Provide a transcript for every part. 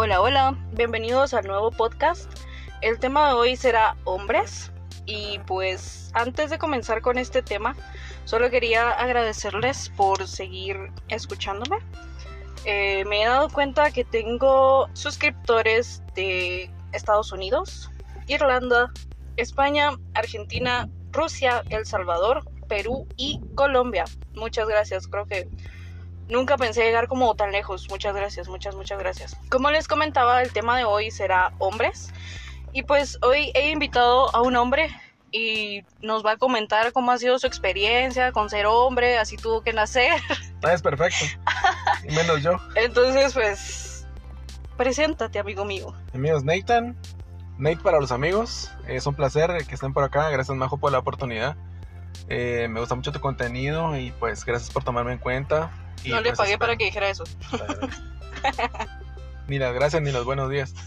Hola, hola, bienvenidos al nuevo podcast. El tema de hoy será hombres y pues antes de comenzar con este tema, solo quería agradecerles por seguir escuchándome. Eh, me he dado cuenta que tengo suscriptores de Estados Unidos, Irlanda, España, Argentina, Rusia, El Salvador, Perú y Colombia. Muchas gracias, creo que nunca pensé llegar como tan lejos. Muchas gracias, muchas, muchas gracias. Como les comentaba, el tema de hoy será hombres. Y pues hoy he invitado a un hombre y nos va a comentar cómo ha sido su experiencia con ser hombre, así tuvo que nacer. Ah, es perfecto. Y menos yo. Entonces, pues, preséntate, amigo mío. Mi amigo es Nathan. Nate para los amigos. Es un placer que estén por acá. Gracias, Majo, por la oportunidad. Eh, me gusta mucho tu contenido y pues gracias por tomarme en cuenta. Y, no le pues, pagué espero- para que dijera eso. Ni las gracias ni los buenos días.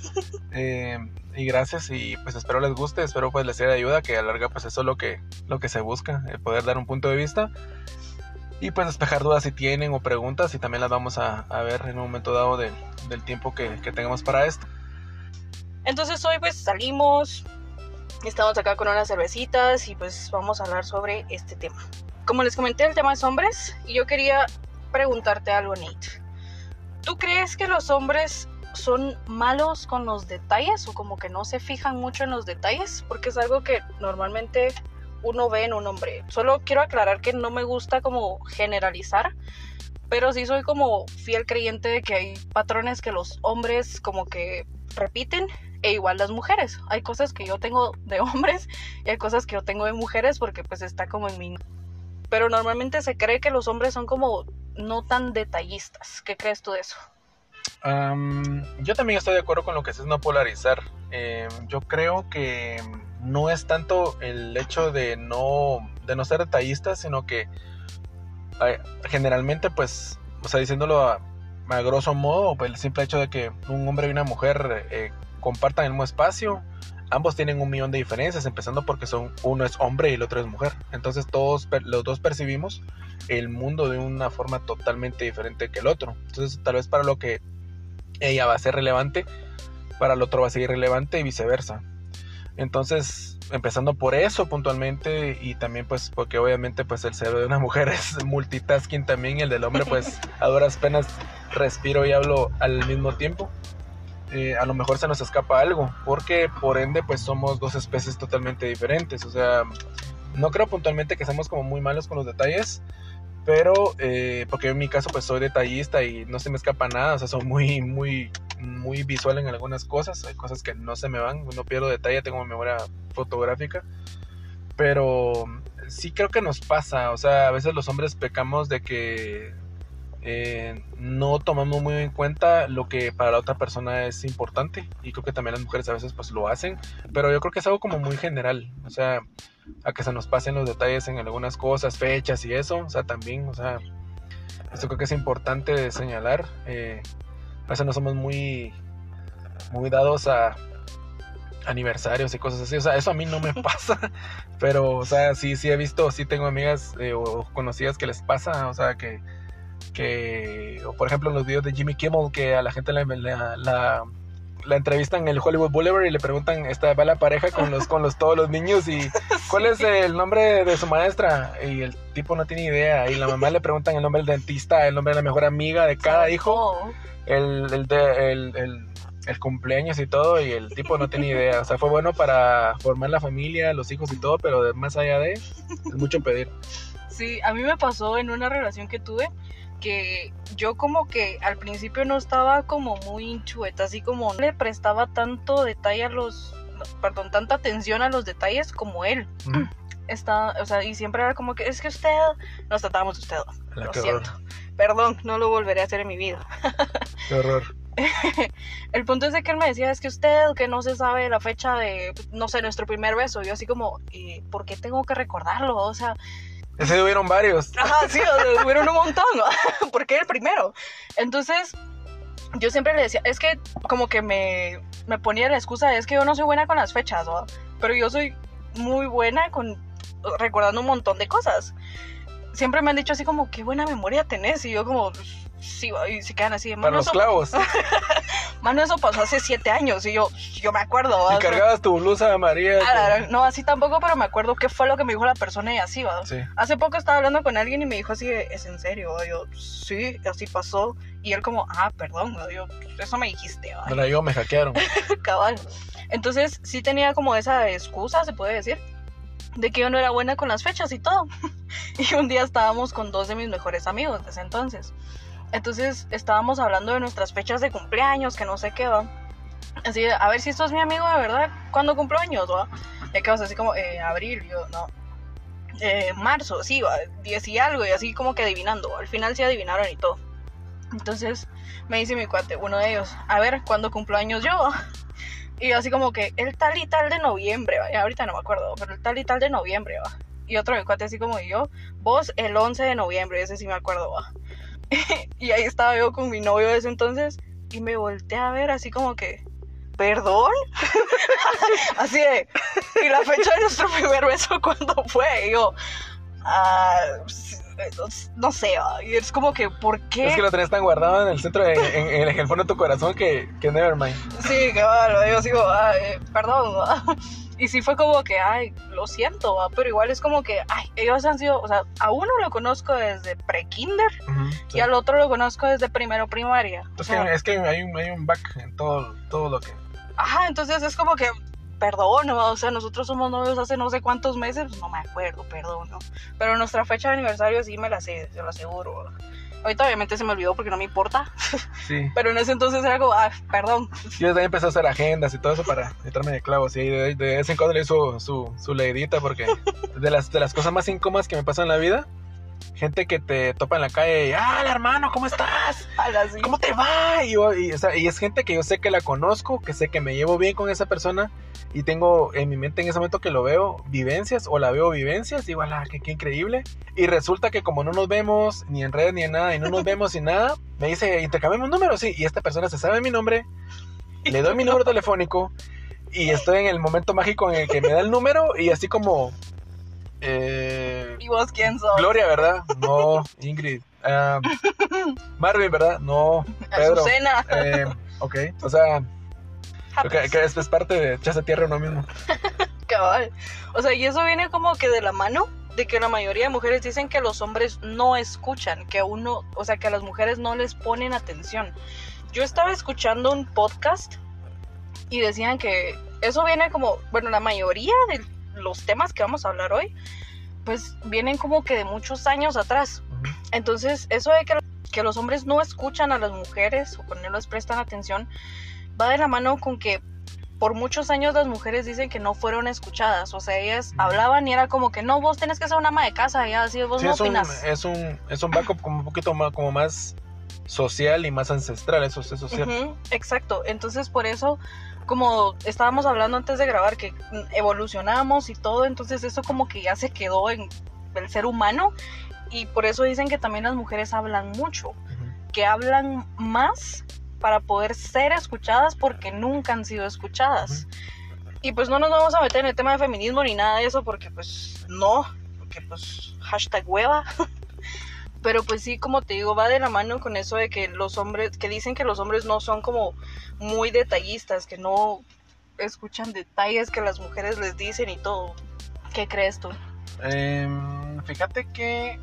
Eh, y gracias y pues espero les guste, espero pues les sea de ayuda, que a la larga pues eso es lo que, lo que se busca, el poder dar un punto de vista y pues despejar dudas si tienen o preguntas y también las vamos a, a ver en un momento dado del- del tiempo que, que tengamos para esto. Entonces hoy pues salimos, estamos acá con unas cervecitas y pues vamos a hablar sobre este tema. Como les comenté, el tema es hombres y yo quería preguntarte algo, Nate. ¿Tú crees que los hombres son malos con los detalles o como que no se fijan mucho en los detalles? Porque es algo que normalmente uno ve en un hombre. Solo quiero aclarar que no me gusta como generalizar, pero sí soy como fiel creyente de que hay patrones que los hombres como que repiten e igual las mujeres. Hay cosas que yo tengo de hombres y hay cosas que yo tengo de mujeres porque pues está como en mí. Pero normalmente se cree que los hombres son como no tan detallistas. ¿Qué crees tú de eso? Am, yo también estoy de acuerdo con lo que es no polarizar. Eh, yo creo que no es tanto el hecho de no, de no ser detallista, sino que generalmente, pues, o sea, diciéndolo a, a grosso modo, pues el simple hecho de que un hombre y una mujer eh, compartan el mismo espacio, ambos tienen un millón de diferencias, empezando porque son uno es hombre y el otro es mujer. Entonces todos los dos percibimos el mundo de una forma totalmente diferente que el otro. Entonces tal vez para lo que ella va a ser relevante, para el otro va a ser irrelevante y viceversa. Entonces, empezando por eso puntualmente y también pues porque obviamente pues el cerebro de una mujer es multitasking también y el del hombre pues a duras penas respiro y hablo al mismo tiempo. Eh, a lo mejor se nos escapa algo, porque por ende pues somos dos especies totalmente diferentes. O sea, no creo puntualmente que seamos como muy malos con los detalles, pero eh, porque en mi caso pues soy detallista y no se me escapa nada, o sea, soy muy, muy, muy visual en algunas cosas, hay cosas que no se me van, no pierdo detalle, tengo memoria fotográfica, pero sí creo que nos pasa, o sea, a veces los hombres pecamos de que eh, no tomamos muy en cuenta lo que para la otra persona es importante y creo que también las mujeres a veces pues lo hacen, pero yo creo que es algo como muy general, o sea, a que se nos pasen los detalles en algunas cosas, fechas y eso, o sea, también, o sea, esto creo que es importante de señalar, eh, a veces no somos muy, muy dados a aniversarios y cosas así, o sea, eso a mí no me pasa, pero, o sea, sí, sí he visto, sí tengo amigas eh, o conocidas que les pasa, o sea, que, que, o por ejemplo en los videos de Jimmy Kimmel, que a la gente la, la, la, la entrevistan en el Hollywood Boulevard y le preguntan, esta va la pareja con los, con los, todos los niños y ¿cuál es el nombre de su maestra? Y el tipo no tiene idea, y la mamá le preguntan el nombre del dentista, el nombre de la mejor amiga de cada hijo, el, el, de, el, el, el cumpleaños y todo, y el tipo no tiene idea. O sea, fue bueno para formar la familia, los hijos y todo, pero más allá de, es mucho pedir. Sí, a mí me pasó en una relación que tuve que yo como que al principio no estaba como muy chueta, así como no le prestaba tanto detalle a los, perdón, tanta atención a los detalles como él. Ujú. Está, o sea, y siempre era como que es que usted, nos tratábamos de usted, La lo qué siento. horror, Perdón, no lo volveré a hacer en mi vida. qué horror. El punto es de que él me decía, es que usted que no se sabe la fecha de, no sé, nuestro primer beso. Yo así como, eh, ¿por qué tengo que recordarlo? O sea, Ese hubieron varios. Ajá, sí, o sea, hubieron un montón, ¿no? porque el primero. Entonces, yo siempre le decía, es que como que me, me ponía la excusa, es que yo no soy buena con las fechas, pero yo soy muy buena con recordando un montón de cosas. Siempre me han dicho así como, qué buena memoria tenés, y yo como, sí, y se quedan así de Para "Bueno, los eso- clavos. Mano, eso pasó hace siete años y yo, yo me acuerdo. ¿va? Y cargabas tu blusa María. Ah, no, así tampoco, pero me acuerdo qué fue lo que me dijo la persona y así, ¿va? Sí. Hace poco estaba hablando con alguien y me dijo así, ¿es en serio? ¿va? Yo, sí, así pasó. Y él como, ah, perdón, ¿va? yo, eso me dijiste, ¿va? La digo, me hackearon. cabal. Entonces sí tenía como esa excusa, se puede decir, de que yo no era buena con las fechas y todo. y un día estábamos con dos de mis mejores amigos desde entonces. Entonces estábamos hablando de nuestras fechas de cumpleaños, que no sé qué va. Así, a ver si esto es mi amigo de verdad, ¿cuándo cumplo años? Va? Y quedamos así como, eh, abril, yo, no. Eh, marzo, sí, va, 10 y algo, y así como que adivinando. Al final sí adivinaron y todo. Entonces me dice mi cuate, uno de ellos, a ver, ¿cuándo cumplo años yo? Y así como que el tal y tal de noviembre, ¿va? Ahorita no me acuerdo, pero el tal y tal de noviembre, va. Y otro mi cuate así como yo, vos el 11 de noviembre, ese sí me acuerdo, va. y ahí estaba yo con mi novio de ese entonces y me volteé a ver así como que, ¿perdón? así de, ¿y la fecha de nuestro primer beso cuándo fue? Y yo, ah, no sé, y es como que, ¿por qué? Es que lo tenés tan guardado en el centro, de, en, en el fondo de tu corazón que, que never mind. Sí, que va, yo sigo, ah, eh, perdón. Y sí fue como que, ay, lo siento, ¿va? pero igual es como que, ay, ellos han sido, o sea, a uno lo conozco desde pre-kinder sí. y al otro lo conozco desde primero primaria. O Es sea, que, es que hay, un, hay un back en todo, todo lo que... Ajá, entonces es como que, perdón, ¿va? o sea, nosotros somos novios hace no sé cuántos meses, pues no me acuerdo, perdón, ¿no? Pero nuestra fecha de aniversario sí me la sé, se lo aseguro. ¿va? Ahorita obviamente se me olvidó porque no me importa, Sí. pero en ese entonces era como, ah, perdón. Yo también empecé a hacer agendas y todo eso para meterme de clavos. Y de, de vez en cuando le hizo su, su leidita porque de las, de las cosas más incómodas que me pasan en la vida, gente que te topa en la calle y, ah, hermano, ¿cómo estás? ¿Cómo te va? Y, yo- y, o sea, y es gente que yo sé que la conozco, que sé que me llevo bien con esa persona y tengo en mi mente en ese momento que lo veo vivencias o la veo vivencias, digo, ala, qué, qué increíble. Y resulta que como no nos vemos ni en redes ni en nada y no nos vemos ni nada, me dice, intercambiamos números, sí. Y esta persona se sabe mi nombre, le doy mi número telefónico y estoy en el momento mágico en el que me da el número y así como... Eh, ¿Y vos quién sos? Gloria, ¿verdad? No, Ingrid. Ah, Marvin, ¿verdad? No, Pedro. Azucena. Eh, ok, o sea, que, que es, es parte de echarse tierra uno mismo. Cabal. O sea, y eso viene como que de la mano de que la mayoría de mujeres dicen que los hombres no escuchan, que a uno, o sea, que a las mujeres no les ponen atención. Yo estaba escuchando un podcast y decían que eso viene como, bueno, la mayoría de los temas que vamos a hablar hoy, pues vienen como que de muchos años atrás. Entonces, eso de que, que los hombres no escuchan a las mujeres o que no les prestan atención, va de la mano con que por muchos años las mujeres dicen que no fueron escuchadas. O sea, ellas hablaban y era como que no, vos tenés que ser una ama de casa, ya así, vos Sí, no es un, opinas. es un es un backup como un poquito más como más social y más ancestral, eso, eso es cierto. Ujú, exacto. Entonces, por eso, como estábamos hablando antes de grabar, que evolucionamos y todo, entonces eso como que ya se quedó en el ser humano. Y por eso dicen que también las mujeres hablan mucho. Que hablan más para poder ser escuchadas porque nunca han sido escuchadas. Y pues no nos vamos a meter en el tema de feminismo ni nada de eso porque pues no, porque pues hashtag hueva. Pero pues sí, como te digo, va de la mano con eso de que los hombres, que dicen que los hombres no son como muy detallistas, que no escuchan detalles que las mujeres les dicen y todo. ¿Qué crees tú? Em, fíjate que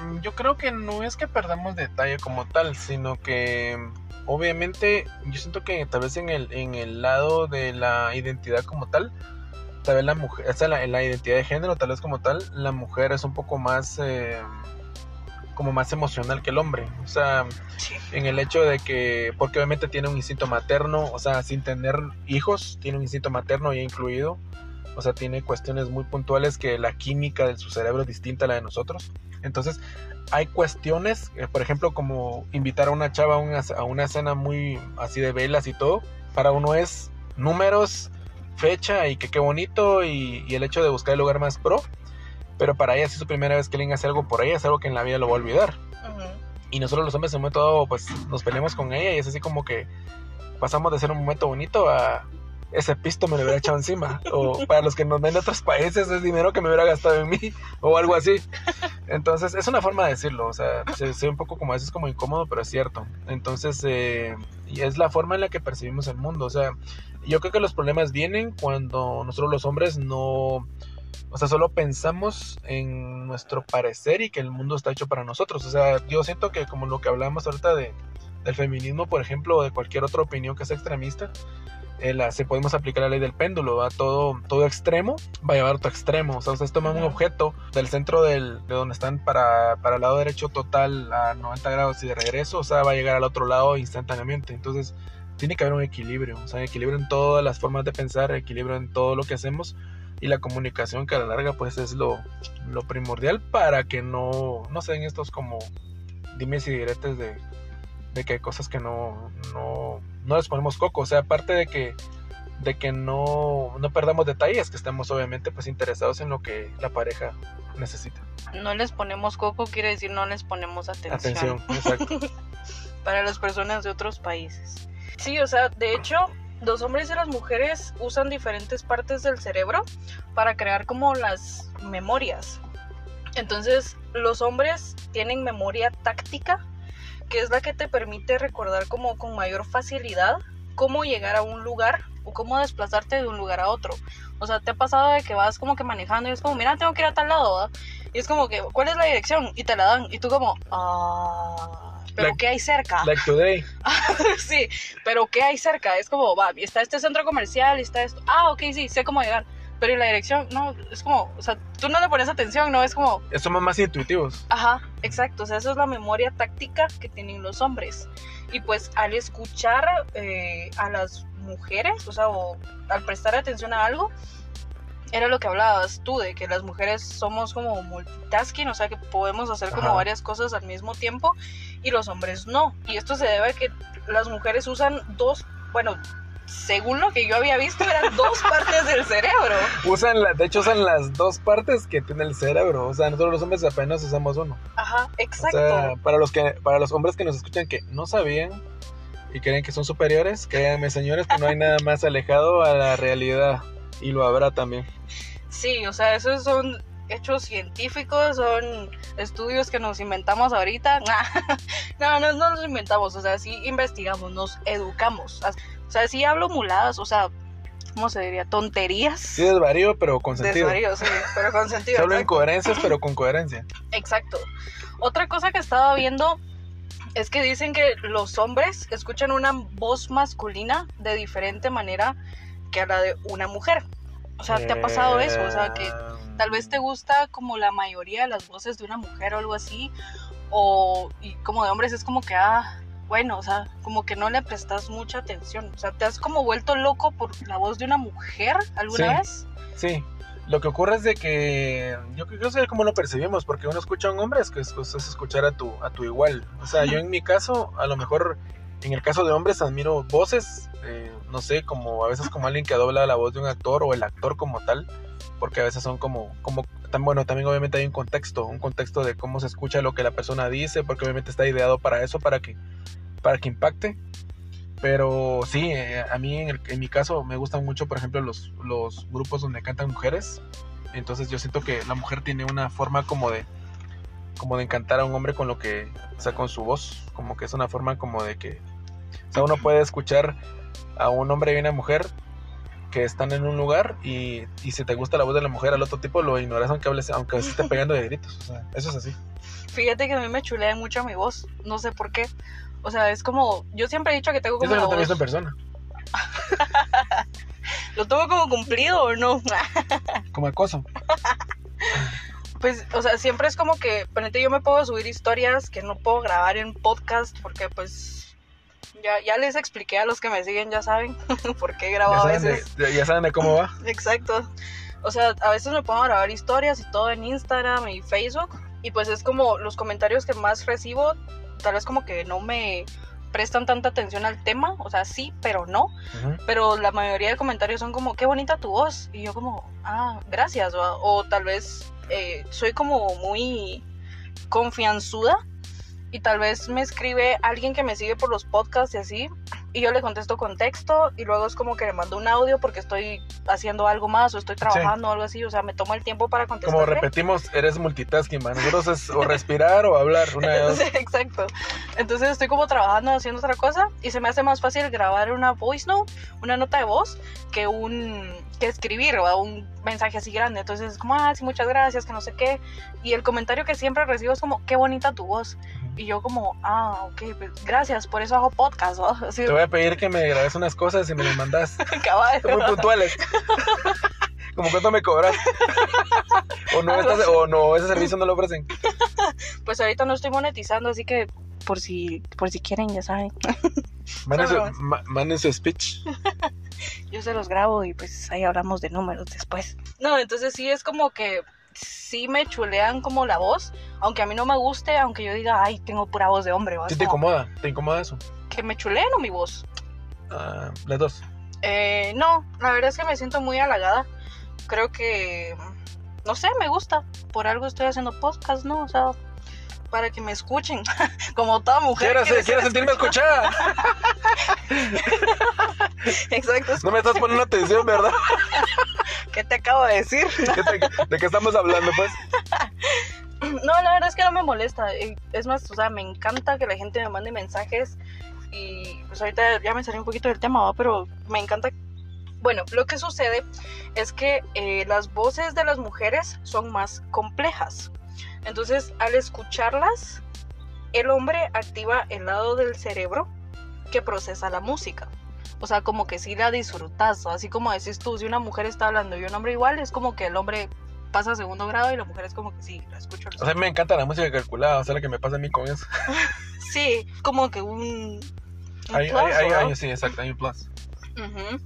mm, yo creo que no es que perdamos detalle como tal, sino que obviamente yo siento que tal vez en el, en el lado de la identidad como tal, tal vez la mujer, o sea, la, la identidad de género, tal vez como tal, la mujer es un poco más eh, como más emocional que el hombre. O sea, Sí. en el hecho de que, porque obviamente tiene un instinto materno, o sea, sin tener hijos, tiene un instinto materno ya incluido. O sea, tiene cuestiones muy puntuales que la química de su cerebro es distinta a la de nosotros. Entonces, hay cuestiones, eh, por ejemplo, como invitar a una chava a una, a una cena muy así de velas y todo. Para uno es números, fecha y que qué bonito y, y el hecho de buscar el lugar más pro. Pero para ella, si es su primera vez que alguien hace algo por ella, es algo que en la vida lo va a olvidar. Y nosotros los hombres en un momento dado, pues nos peleamos con ella y es así como que pasamos de ser un momento bonito a ese pisto me lo hubiera echado encima. O para los que nos ven de otros países, es dinero que me hubiera gastado en mí o algo así. Entonces, es una forma de decirlo. O sea, se, se ve un poco como a veces como incómodo, pero es cierto. Entonces, eh, y es la forma en la que percibimos el mundo. O sea, yo creo que los problemas vienen cuando nosotros los hombres no, o sea, solo pensamos en nuestro parecer y que el mundo está hecho para nosotros. O sea, yo siento que como lo que hablábamos ahorita de, del feminismo, por ejemplo, o de cualquier otra opinión que sea extremista, eh, la, se podemos aplicar la ley del péndulo, ¿va? Todo, todo extremo va a llevar a otro extremo. O sea, ustedes toman un objeto del centro del, de donde están para, para el lado derecho total a 90 grados y de regreso, o sea, va a llegar al otro lado instantáneamente. Entonces, tiene que haber un equilibrio, o sea, equilibrio en todas las formas de pensar, equilibrio en todo lo que hacemos y la comunicación que a la larga pues es lo, lo primordial para que no, no se den estos como dimes y diretes de, de que hay cosas que no, no, no les ponemos coco. O sea, aparte de que, de que no, no perdamos detalles, que estamos obviamente pues interesados en lo que la pareja necesita. No les ponemos coco quiere decir no les ponemos atención. Atención, exacto. Para las personas de otros países. Sí, o sea, de hecho, los hombres y las mujeres usan diferentes partes del cerebro para crear como las memorias. Entonces, los hombres tienen memoria táctica, que es la que te permite recordar como con mayor facilidad cómo llegar a un lugar o cómo desplazarte de un lugar a otro. O sea, te ha pasado de que vas como que manejando y es como, mira, tengo que ir a tal lado, ¿verdad? Y es como que, ¿cuál es la dirección? Y te la dan. Y tú como, ah, pero Like- ¿qué hay cerca? Like today. sí, pero ¿qué hay cerca? Es como, va, está este centro comercial y está esto. Ah, ok, sí, sé cómo llegar. Pero ¿y la dirección? No, es como, o sea, tú no le pones atención, ¿no? Es como, Somos más intuitivos. Ajá, exacto. O sea, esa es la memoria táctica que tienen los hombres. Y pues al escuchar eh, a las mujeres, o sea, o al prestar atención a algo, era lo que hablabas tú, de que las mujeres somos como multitasking, o sea, que podemos hacer como varias cosas al mismo tiempo y los hombres no. Y esto se debe a que las mujeres usan dos, bueno, según lo que yo había visto, eran dos partes del cerebro. Usan la, de hecho usan las dos partes que tiene el cerebro. O sea, nosotros los hombres apenas usamos uno. Ajá, O exacto. sea, para los que, para los hombres que nos escuchan que no sabían y creen que son superiores, créanme señores que no hay nada más alejado a la realidad. Y lo habrá también. Sí, o sea, esos son hechos científicos, son estudios que nos inventamos ahorita. No, no, no los inventamos, o sea, sí investigamos, nos educamos. O sea, sí hablo muladas, o sea, ¿cómo se diría? Tonterías. Sí desvarío, pero con sentido. Desvarío, sí, pero con sentido. Se exacto. incoherencias, pero con coherencia. Exacto. Otra cosa que estaba viendo es que dicen que los hombres escuchan una voz masculina de diferente manera que a la de una mujer. O sea, ¿te ha pasado eso? O sea, que tal vez te gusta como la mayoría de las voces de una mujer o algo así, o y como de hombres es como que, ah, bueno, o sea, como que no le prestas mucha atención, o sea, te has como vuelto loco por la voz de una mujer alguna Sí. vez. Sí, lo que ocurre es de que yo creo que es como lo percibimos, porque uno escucha a un hombre es que es, es escuchar a tu, a tu igual. O sea, yo en mi caso, a lo mejor en el caso de hombres admiro voces, eh, no sé, como a veces como alguien que dobla la voz de un actor o el actor como tal, porque a veces son como, como tan bueno, también obviamente hay un contexto, un contexto de cómo se escucha lo que la persona dice, porque obviamente está ideado para eso, para que, para que impacte. Pero sí, eh, a mí en, el- en mi caso me gustan mucho, por ejemplo, los, los grupos donde cantan mujeres. Entonces yo siento que la mujer tiene una forma como de como de encantar a un hombre con lo que, o sea, con su voz, como que es una forma como de que, o sea, uno puede escuchar a un hombre y una mujer que están en un lugar y, y si te gusta la voz de la mujer al otro tipo lo ignoras aunque hables, aunque se esté pegando de gritos, o sea, eso es así. Fíjate que a mí me chulea mucho mi voz, no sé por qué. O sea, es como, yo siempre he dicho que tengo como Eso no te he visto en persona, lo tomo como cumplido o no. como acoso. Pues, o sea, siempre es como que, ponete, yo me puedo subir historias que no puedo grabar en podcast porque pues ya, ya les expliqué a los que me siguen, ya saben por qué grabo a veces. de, ya saben de cómo va. Exacto. O sea, a veces me pongo a grabar historias y todo en Instagram y Facebook. Y pues es como los comentarios que más recibo, tal vez como que no me prestan tanta atención al tema. O sea, sí, pero no. Pero la mayoría de comentarios son como, qué bonita tu voz. Y yo como, ah, gracias. O, o tal vez eh, soy como muy confianzuda. Y tal vez me escribe alguien que me sigue por los podcasts y así. Y yo le contesto con texto y luego es como que le mando un audio porque estoy haciendo algo más o estoy trabajando o algo así, o sea, me tomo el tiempo para contestar. Como repetimos, eres multitasking, man. Nosotros es o respirar o hablar, una de dos. Sí, exacto. Entonces estoy como trabajando, haciendo otra cosa y se me hace más fácil grabar una voice note, una nota de voz, que un que escribir o un mensaje así grande. Entonces es como, ah, sí, muchas gracias, que no sé qué. Y el comentario que siempre recibo es como, qué bonita tu voz. Y yo como, ah, ok, pues gracias, por eso hago podcast, ¿no? Así, voy a pedir que me grabes unas cosas y me las mandas. cabal. Muy puntuales. Como cuánto me cobras. o no, Algo estás- así. o no, ese servicio no lo ofrecen. Pues ahorita no estoy monetizando, así que por si, por si quieren, ya saben. Manden su, ma- manden su speech. Yo se los grabo y pues ahí hablamos de números después. No, entonces sí es como que sí me chulean como la voz, aunque a mí no me guste, aunque yo diga, ay, tengo pura voz de hombre. ¿va? ¿Sí Es te como, incomoda? ¿Te incomoda eso? Que me chuleen o mi voz. Ah, las dos. Eh, no, la verdad es que me siento muy halagada. Creo que, no sé, me gusta. Por algo estoy haciendo podcast, ¿no? O sea, para que me escuchen. Como toda mujer. Quiero, se- sentirme escuchada. Exacto, No me estás poniendo atención, ¿verdad? que te acabo de decir. ¿Qué te- ¿De qué estamos hablando, pues? No, la verdad es que no me molesta. Es más, o sea, me encanta que la gente me mande mensajes. Y pues ahorita ya me salí un poquito del tema, ¿va? pero me encanta. Bueno, lo que sucede es que eh, las voces de las mujeres son más complejas. Entonces, al escucharlas, el hombre activa el lado del cerebro que procesa la música. O sea, como que sí la disfrutas, así como decís tú, si una mujer está hablando y un hombre igual, es como que el hombre pasa a segundo grado y la mujer es como que sí, la escucho. la O sea, me encanta la música calculada. O sea, lo que me pasa a mí con eso. Sí, como que un... un Hay, plus, hay, hay, ¿verdad? hay- sí, exacto, hay un plus. Ujú.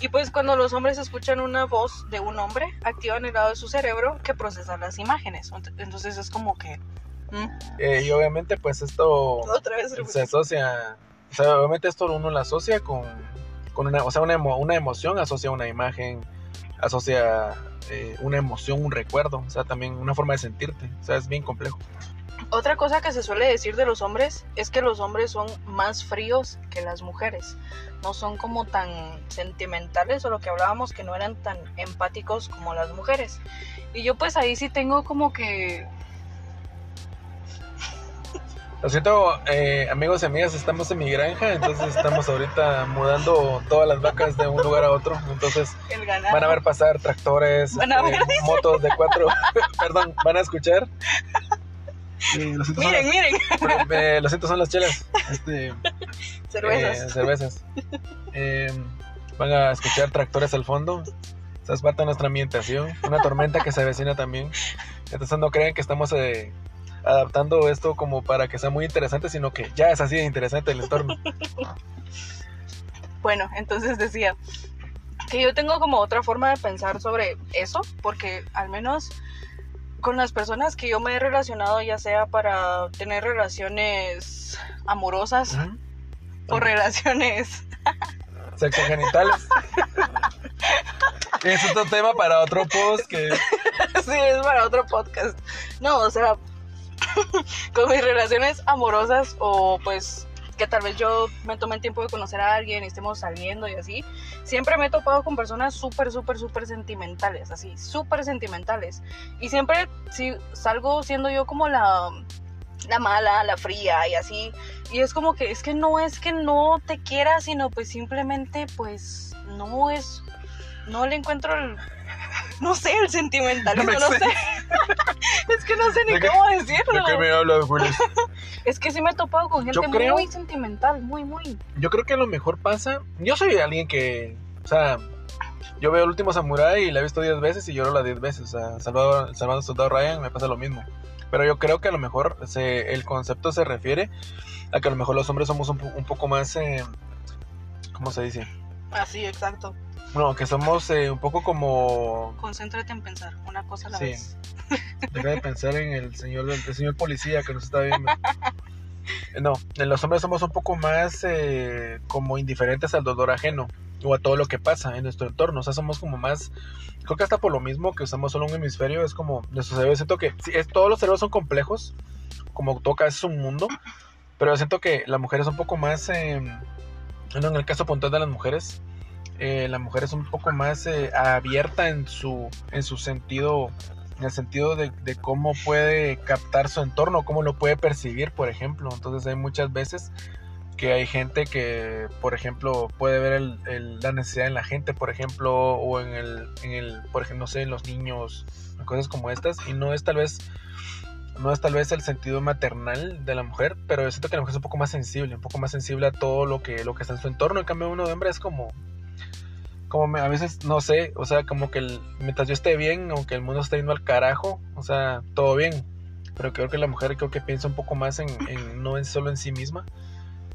Y pues cuando los hombres escuchan una voz de un hombre, activan el lado de su cerebro que procesa las imágenes. Ent- Entonces es como que... Eh, y obviamente, pues esto Otra vez se asocia. O sea, obviamente esto uno lo asocia con, con una, o sea, una, emo- una emoción, asocia una imagen, asocia eh, una emoción, un recuerdo, o sea, también una forma de sentirte. O sea, es bien complejo. Otra cosa que se suele decir de los hombres es que los hombres son más fríos que las mujeres. No son como tan sentimentales o lo que hablábamos que no eran tan empáticos como las mujeres. Y yo pues ahí sí tengo como que... Lo siento, eh, amigos y amigas, estamos en mi granja, entonces estamos ahorita mudando todas las vacas de un lugar a otro. Entonces van a ver pasar tractores, Van a ver, motos de cuatro, perdón, van a escuchar. Eh, Miren, miren. eh, lo siento, son las chelas. Este, Cervezas. Eh, cervezas. Eh, van a escuchar tractores al fondo. Esa es parte de nuestra ambientación. Una tormenta que se avecina también. Entonces no crean que estamos adaptando esto como para que sea muy interesante, sino que ya es así de interesante el entorno. Bueno, entonces decía que yo tengo como otra forma de pensar sobre eso, porque al menos con las personas que yo me he relacionado, ya sea para tener relaciones amorosas o relaciones... Sexogenitales. Es otro tema para otro post que sí, es para otro podcast. No, o sea, con mis relaciones amorosas o pues que tal vez yo me tome el tiempo de conocer a alguien y estemos saliendo y así, siempre me he topado con personas súper, súper, súper sentimentales, así, súper sentimentales. Y siempre sí, salgo siendo yo como la, la mala, la fría y así. Y es como que es que no es que no te quiera, sino pues simplemente pues no es, no le encuentro el... No sé, el sentimentalismo, No sé. es que no sé ni ¿De cómo ¿De decirlo. qué me hablas, Willis? Es que sí me he topado con gente creo- muy sentimental, muy, muy. Yo creo que a lo mejor pasa. Yo soy alguien que. O sea, yo veo el último Samurai y la he visto 10 veces y lloro las 10 veces. O sea, Salvador, Salvador Soldado Ryan me pasa lo mismo. Pero yo creo que a lo mejor se, el concepto se refiere a que a lo mejor los hombres somos un, un poco más. eh, ¿Cómo se dice? Así, exacto. No, que somos eh, un poco como. Concéntrate en pensar una cosa a la Sí. vez. Deja de pensar en el señor, el señor policía que nos está viendo. No, en los hombres somos un poco más eh, como indiferentes al dolor ajeno o a todo lo que pasa en nuestro entorno. O sea, somos como más. Creo que hasta por lo mismo que usamos solo un hemisferio, es como. Nuestro cerebro, siento que. sí, es, todos los cerebros son complejos, como toca es un mundo, pero siento que la mujer es un poco más. eh, en el caso puntual de las mujeres, eh, la mujer es un poco más eh, abierta en su, en su sentido, en el sentido de, cómo puede captar su entorno, cómo lo puede percibir, por ejemplo. Entonces hay muchas veces que hay gente que, por ejemplo, puede ver el, el, la necesidad en la gente, por ejemplo, o en el, en el, por ejemplo, no sé, en los niños, cosas como estas, y no es tal vez no es tal vez el sentido maternal de la mujer, pero yo siento que la mujer es un poco más sensible, un poco más sensible a todo lo que, lo que está en su entorno. En cambio, uno de hombre es como, como me, a veces, no sé, o sea, como que el, mientras yo esté bien, aunque el mundo esté yendo al carajo, o sea, todo bien. Pero creo que la mujer creo que piensa un poco más en, en no en solo en sí misma.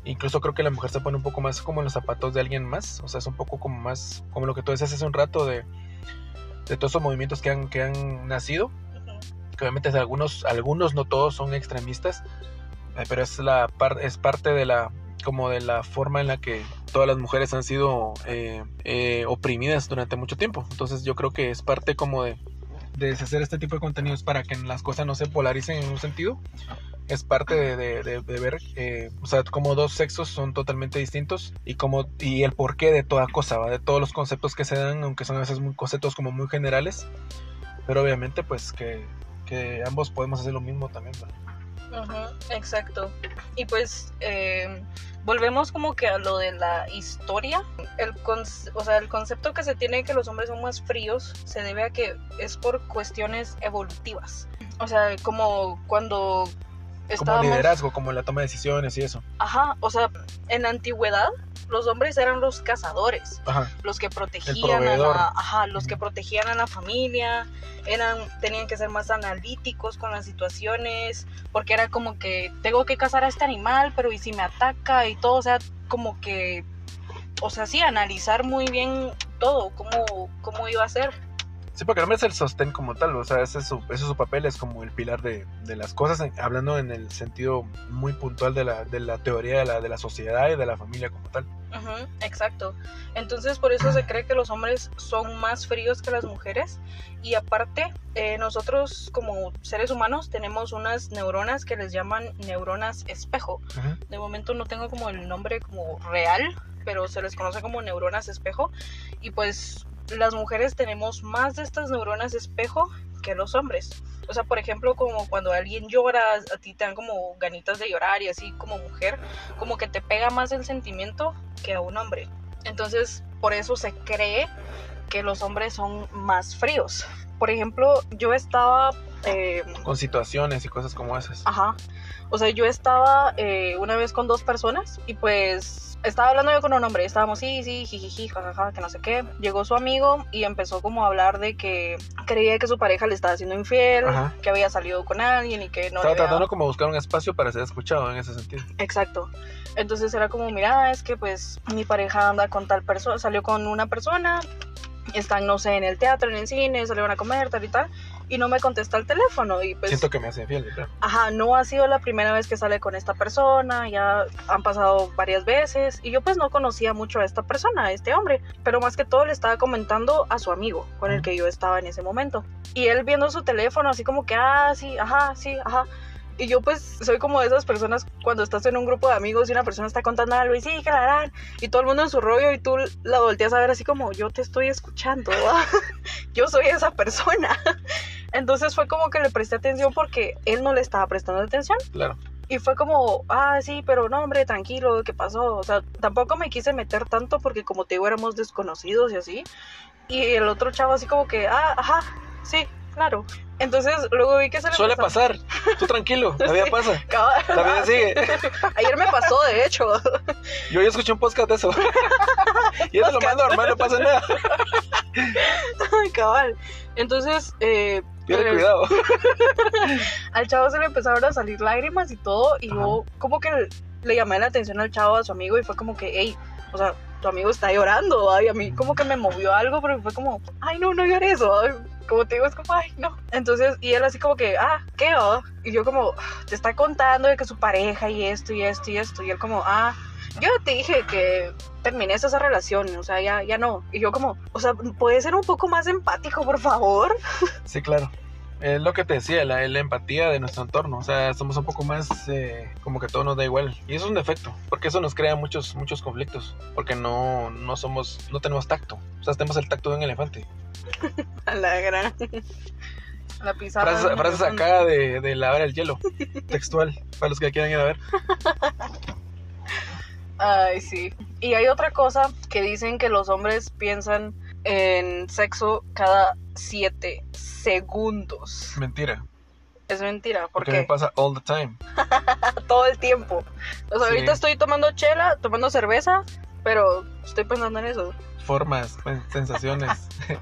Incluso creo que la mujer se pone un poco más como en los zapatos de alguien más. O sea, es un poco como más, como lo que tú decías hace un rato de, de todos esos movimientos que han, que han nacido que obviamente algunos, algunos no todos son extremistas, eh, pero es, la par, es parte de la como de la forma en la que todas las mujeres han sido eh, eh, oprimidas durante mucho tiempo. Entonces yo creo que es parte como de, de hacer este tipo de contenidos para que las cosas no se polaricen en un sentido. Es parte de, de, ver, eh, o sea, como dos sexos son totalmente distintos y y el porqué de toda cosa, de todos los conceptos que se dan, aunque son a veces muy, conceptos como muy generales, pero obviamente pues que que ambos podemos hacer lo mismo también. Exacto. Y pues eh, volvemos como que a lo de la historia. El o sea, el concepto que se tiene de que los hombres son más fríos se debe a que es por cuestiones evolutivas. O sea, como cuando... Estábamos... Como liderazgo, como la toma de decisiones y eso. Ajá, o sea, en la antigüedad los hombres eran los cazadores, ajá. los que protegían a la, ajá, los que protegían a la familia, eran tenían que ser más analíticos con las situaciones, porque era como que tengo que cazar a este animal, pero y si me ataca y todo, o sea, como que o sea, sí analizar muy bien todo, cómo cómo iba a ser. Sí, porque hombre es el sostén como tal, o sea, ese es su, ese es su papel, es como el pilar de, de las cosas, en, hablando en el sentido muy puntual de la, de la teoría de la, de la sociedad y de la familia como tal. Uh -huh, exacto. Entonces por eso se cree que los hombres son más fríos que las mujeres y aparte eh, nosotros como seres humanos tenemos unas neuronas que les llaman neuronas espejo. Uh -huh. De momento no tengo como el nombre como real, pero se les conoce como neuronas espejo y pues las mujeres tenemos más de estas neuronas espejo que los hombres. O sea, por ejemplo, como cuando alguien llora, a ti te dan como ganitas de llorar y así como mujer, como que te pega más el sentimiento que a un hombre. Entonces, por eso se cree que los hombres son más fríos. Por ejemplo, yo estaba... Eh, con situaciones y cosas como esas. Ajá. O sea, yo estaba eh, una vez con dos personas y pues estaba hablando yo con un hombre, estábamos sí, sí, jijiji, jajaja, que no sé qué. Llegó su amigo y empezó como a hablar de que creía que su pareja le estaba haciendo infiel, Ajá. que había salido con alguien y que no Estaba había... tratando como buscar un espacio para ser escuchado en ese sentido. Exacto. Entonces era como, mira, es que pues mi pareja anda con tal persona, salió con una persona, están, no sé, en el teatro, en el cine, salieron a comer, tal y tal, y no me contesta el teléfono. Y pues, Siento que me hace infiel, ¿verdad? ajá, no ha sido la primera vez que sale con esta persona, ya han pasado varias veces, y yo pues no conocía mucho a esta persona, a este hombre, pero más que todo le estaba comentando a su amigo con el que yo estaba en ese momento. Y él viendo su teléfono, así como que, ah, sí, ajá, sí, ajá. Y yo pues soy como de esas personas cuando estás en un grupo de amigos y una persona está contando algo y sí, que la harán, y todo el mundo en su rollo y tú la volteas a ver así como yo te estoy escuchando, yo soy esa persona. Entonces fue como que le presté atención porque él no le estaba prestando atención. Claro. Y fue como, ah, sí, pero no, hombre, tranquilo, ¿qué pasó? O sea, tampoco me quise meter tanto porque como te digo, éramos desconocidos y así. Y el otro chavo así como que, ah, ajá, sí, claro. Entonces luego vi que se le Suele pasar. Tú tranquilo, la vida Sí. pasa. Cabal. La vida sigue. Ayer me pasó, de hecho. Yo ya escuché un podcast de eso. y es lo más normal, no pasa nada. Ay, cabal. Entonces, eh, eh, cuidado. al chavo se le empezaron a salir lágrimas y todo. Y yo, como que le, le llamé la atención al chavo, a su amigo, y fue como que, hey, o sea, tu amigo está llorando. ¿va? Y a mí, como que me movió algo, pero fue como, ay, no, no llores. ¿va? Como te digo, es como, ay, no. Entonces, y él así como que, ah, ¿qué? va? Y yo, como, te está contando de que su pareja y esto y esto y esto. Y él, como, ah. Yo te dije que termines esa relación, o sea, ya, ya no. Y yo como, o sea, ¿puedes ser un poco más empático, por favor? Sí, claro. Es lo que te decía, la, la empatía de nuestro entorno. O sea, somos un poco más eh, como que todo nos da igual. Y eso es un defecto, porque eso nos crea muchos, muchos conflictos. Porque no, no somos, no tenemos tacto. O sea, tenemos el tacto de un elefante. A la gran. La pizarra. Acá de, de la hora del hielo. Textual, para los que quieran ir a ver. Ay, sí. Y hay otra cosa que dicen que los hombres piensan en sexo cada siete segundos. Mentira. Es mentira, Porque porque me pasa all the time. todo el tiempo. O sea, Sí. ahorita estoy tomando chela, tomando cerveza, pero estoy pensando en eso. Formas, sensaciones.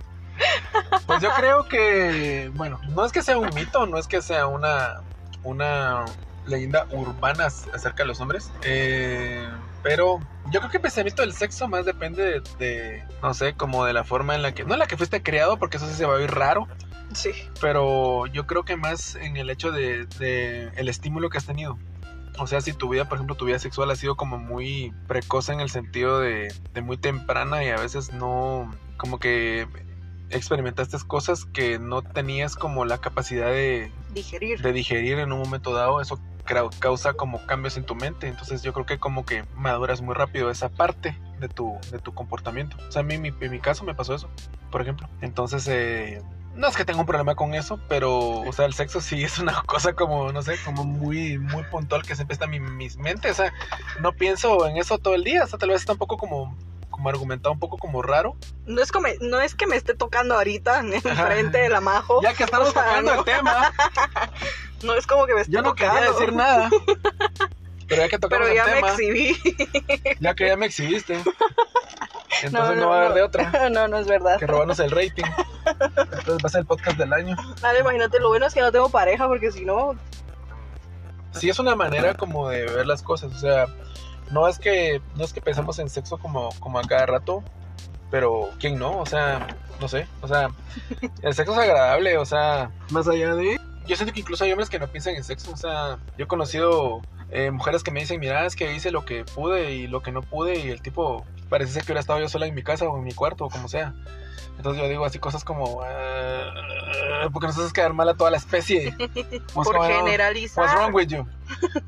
pues yo creo que, bueno, no es que sea un mito, no es que sea una, una leyenda urbana acerca de los hombres, eh, pero yo creo que el pensamiento del sexo más depende de, de, no sé, como de la forma en la que, no en la que fuiste criado, porque eso sí se va a oír raro, Sí. pero yo creo que más en el hecho de, de el estímulo que has tenido. O sea, si tu vida, por ejemplo, tu vida sexual ha sido como muy precoz en el sentido de, de muy temprana y a veces no, como que experimentaste cosas que no tenías como la capacidad de, Digerir. de digerir en un momento dado, eso causa como cambios en tu mente. Entonces yo creo que como que maduras muy rápido esa parte de tu, de tu comportamiento. O sea, a mí mi- en mi caso me pasó eso, por ejemplo. Entonces, eh, no es que tenga un problema con eso, pero, o sea, el sexo sí es una cosa como, no sé, como muy, muy puntual que siempre está en mi, mis mentes. O sea, no pienso en eso todo el día. O sea, tal vez está un poco como, como argumentado, un poco como raro. No es, como, no es que me esté tocando ahorita en Ajá. frente de la majo. Ya que estamos O sea, tocando no. el tema, No es como que me esté yo no tocando. quería decir nada. Pero ya que tocamos Pero ya el me tema, exhibí. ya que ya me exhibiste. Entonces no, no, va a haber de otra. no, no es verdad. Que robarnos el rating. Entonces va a ser el podcast del año. Nada, imagínate, lo bueno es que no tengo pareja, porque si no, Sí es una manera como de ver las cosas. O sea, no es que, no es que pensamos en sexo como, como a cada rato. Pero, ¿quién no? O sea, no sé. O sea, el sexo es agradable. O sea, más allá de... Yo siento que incluso hay hombres que no piensan en sexo. O sea, yo he conocido eh, mujeres que me dicen, mira, es que hice lo que pude y lo que no pude. Y el tipo parece ser que hubiera estado yo sola en mi casa o en mi cuarto o como sea. Entonces yo digo así cosas como, "Ah, porque nos haces quedar mal a toda la especie. Por como, generalizar. What's wrong with you?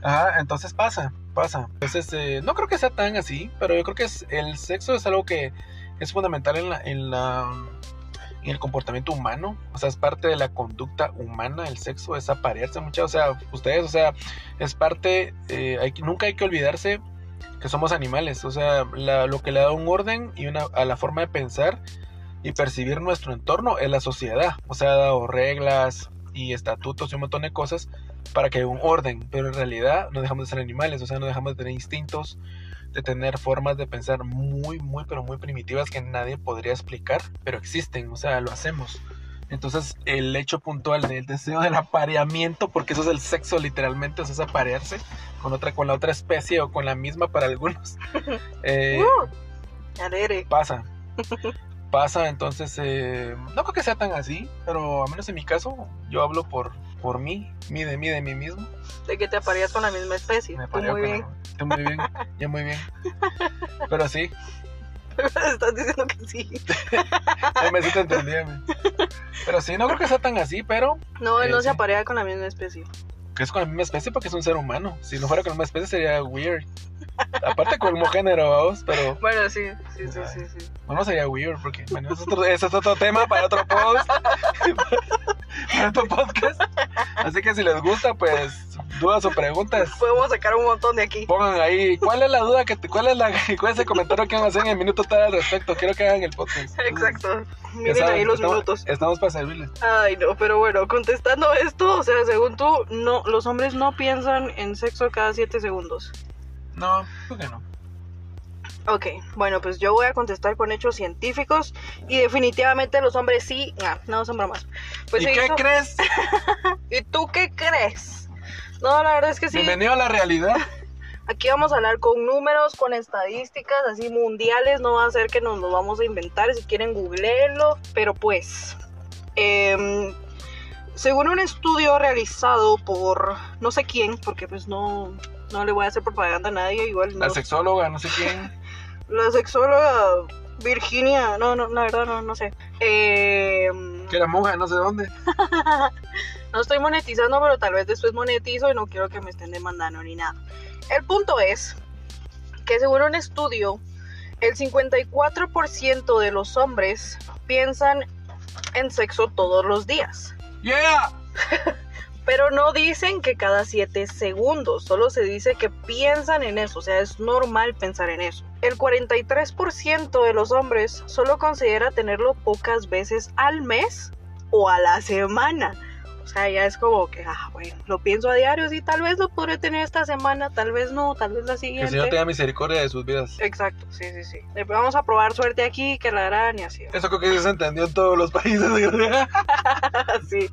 Ajá, entonces pasa, pasa. Entonces, eh, no creo que sea tan así, pero yo creo que es, el sexo es algo que es fundamental en la, en la en el comportamiento humano, o sea, es parte de la conducta humana, el sexo es aparearse muchas, o sea, ustedes, o sea, es parte, eh, hay nunca hay que olvidarse que somos animales, o sea, la- lo que le da un orden y una, a la forma de pensar y percibir nuestro entorno es la sociedad, o sea, ha dado reglas y estatutos y un montón de cosas para que haya un orden, pero en realidad no dejamos de ser animales, o sea, no dejamos de tener instintos, de tener formas de pensar muy, muy, pero muy primitivas que nadie podría explicar, pero existen, o sea, lo hacemos. Entonces, el hecho puntual del deseo del apareamiento, porque eso es el sexo literalmente, o sea, es aparearse con otra, con la otra especie o con la misma para algunos, eh, Uh, pasa. Pasa, entonces, eh, no creo que sea tan así, pero al menos en mi caso, yo hablo por, por mí, mí de mí, de mí mismo. De que te apareas con la misma especie. Me Tú muy bien. Tú muy bien, yo muy bien. Pero sí, Estás diciendo que sí. ya me siento entendido. Pero sí, no creo que sea tan así, pero No, él Eh, no sí. se aparea con la misma especie. que es con la misma especie porque es un ser humano. Si no fuera con la misma especie sería weird. Aparte como género, vamos, pero Bueno, sí, sí, sí, sí, sí. bueno, sería weird porque, bueno, ese es otro, ese es otro tema para otro post. para otro podcast. Así que si les gusta, pues, dudas o preguntas, Podemos sacar un montón de aquí. pongan ahí. ¿Cuál es la duda que te- cuál es la cuál es el comentario que van a hacer en el minuto tal al respecto? Quiero que hagan el podcast. Exacto. Miren ahí los estamos, minutos. Estamos para servirles. Ay, no, pero bueno, contestando esto, o sea, según tú, no, los hombres no piensan en sexo cada 7 segundos. No, ¿por qué no? Ok, bueno, pues yo voy a contestar con hechos científicos y definitivamente los hombres sí, ah, no son bromas. Pues ¿Y qué hizo- crees? ¿Y tú qué crees? No, la verdad es que sí. Bienvenido a la realidad. Aquí vamos a hablar con números, con estadísticas así mundiales. No va a ser que nos lo vamos a inventar. Si quieren, googleenlo. Pero pues, em, según un estudio realizado por no sé quién, porque pues no, no le voy a hacer propaganda a nadie. Igual no, La sexóloga, no sé quién. la sexóloga Virginia, no, no, la verdad no, no sé. Eh, Que era monja, no sé dónde. no estoy monetizando, pero tal vez después monetizo y no quiero que me estén demandando ni nada. El punto es que según un estudio, el 54% de los hombres piensan en sexo todos los días. ¡Yeah! Pero no dicen que cada 7 segundos, solo se dice que piensan en eso, o sea, es normal pensar en eso. El 43% de los hombres solo considera tenerlo pocas veces al mes o a la semana. O sea, ya es como que, ah, bueno, lo pienso a diario, sí, tal vez lo podré tener esta semana, tal vez no, tal vez la Que siguiente. el Señor tenga misericordia de sus vidas. Exacto, sí, sí, sí. Vamos a probar suerte aquí, que la harán y así. Eso creo que se entendió en todos los países. sí.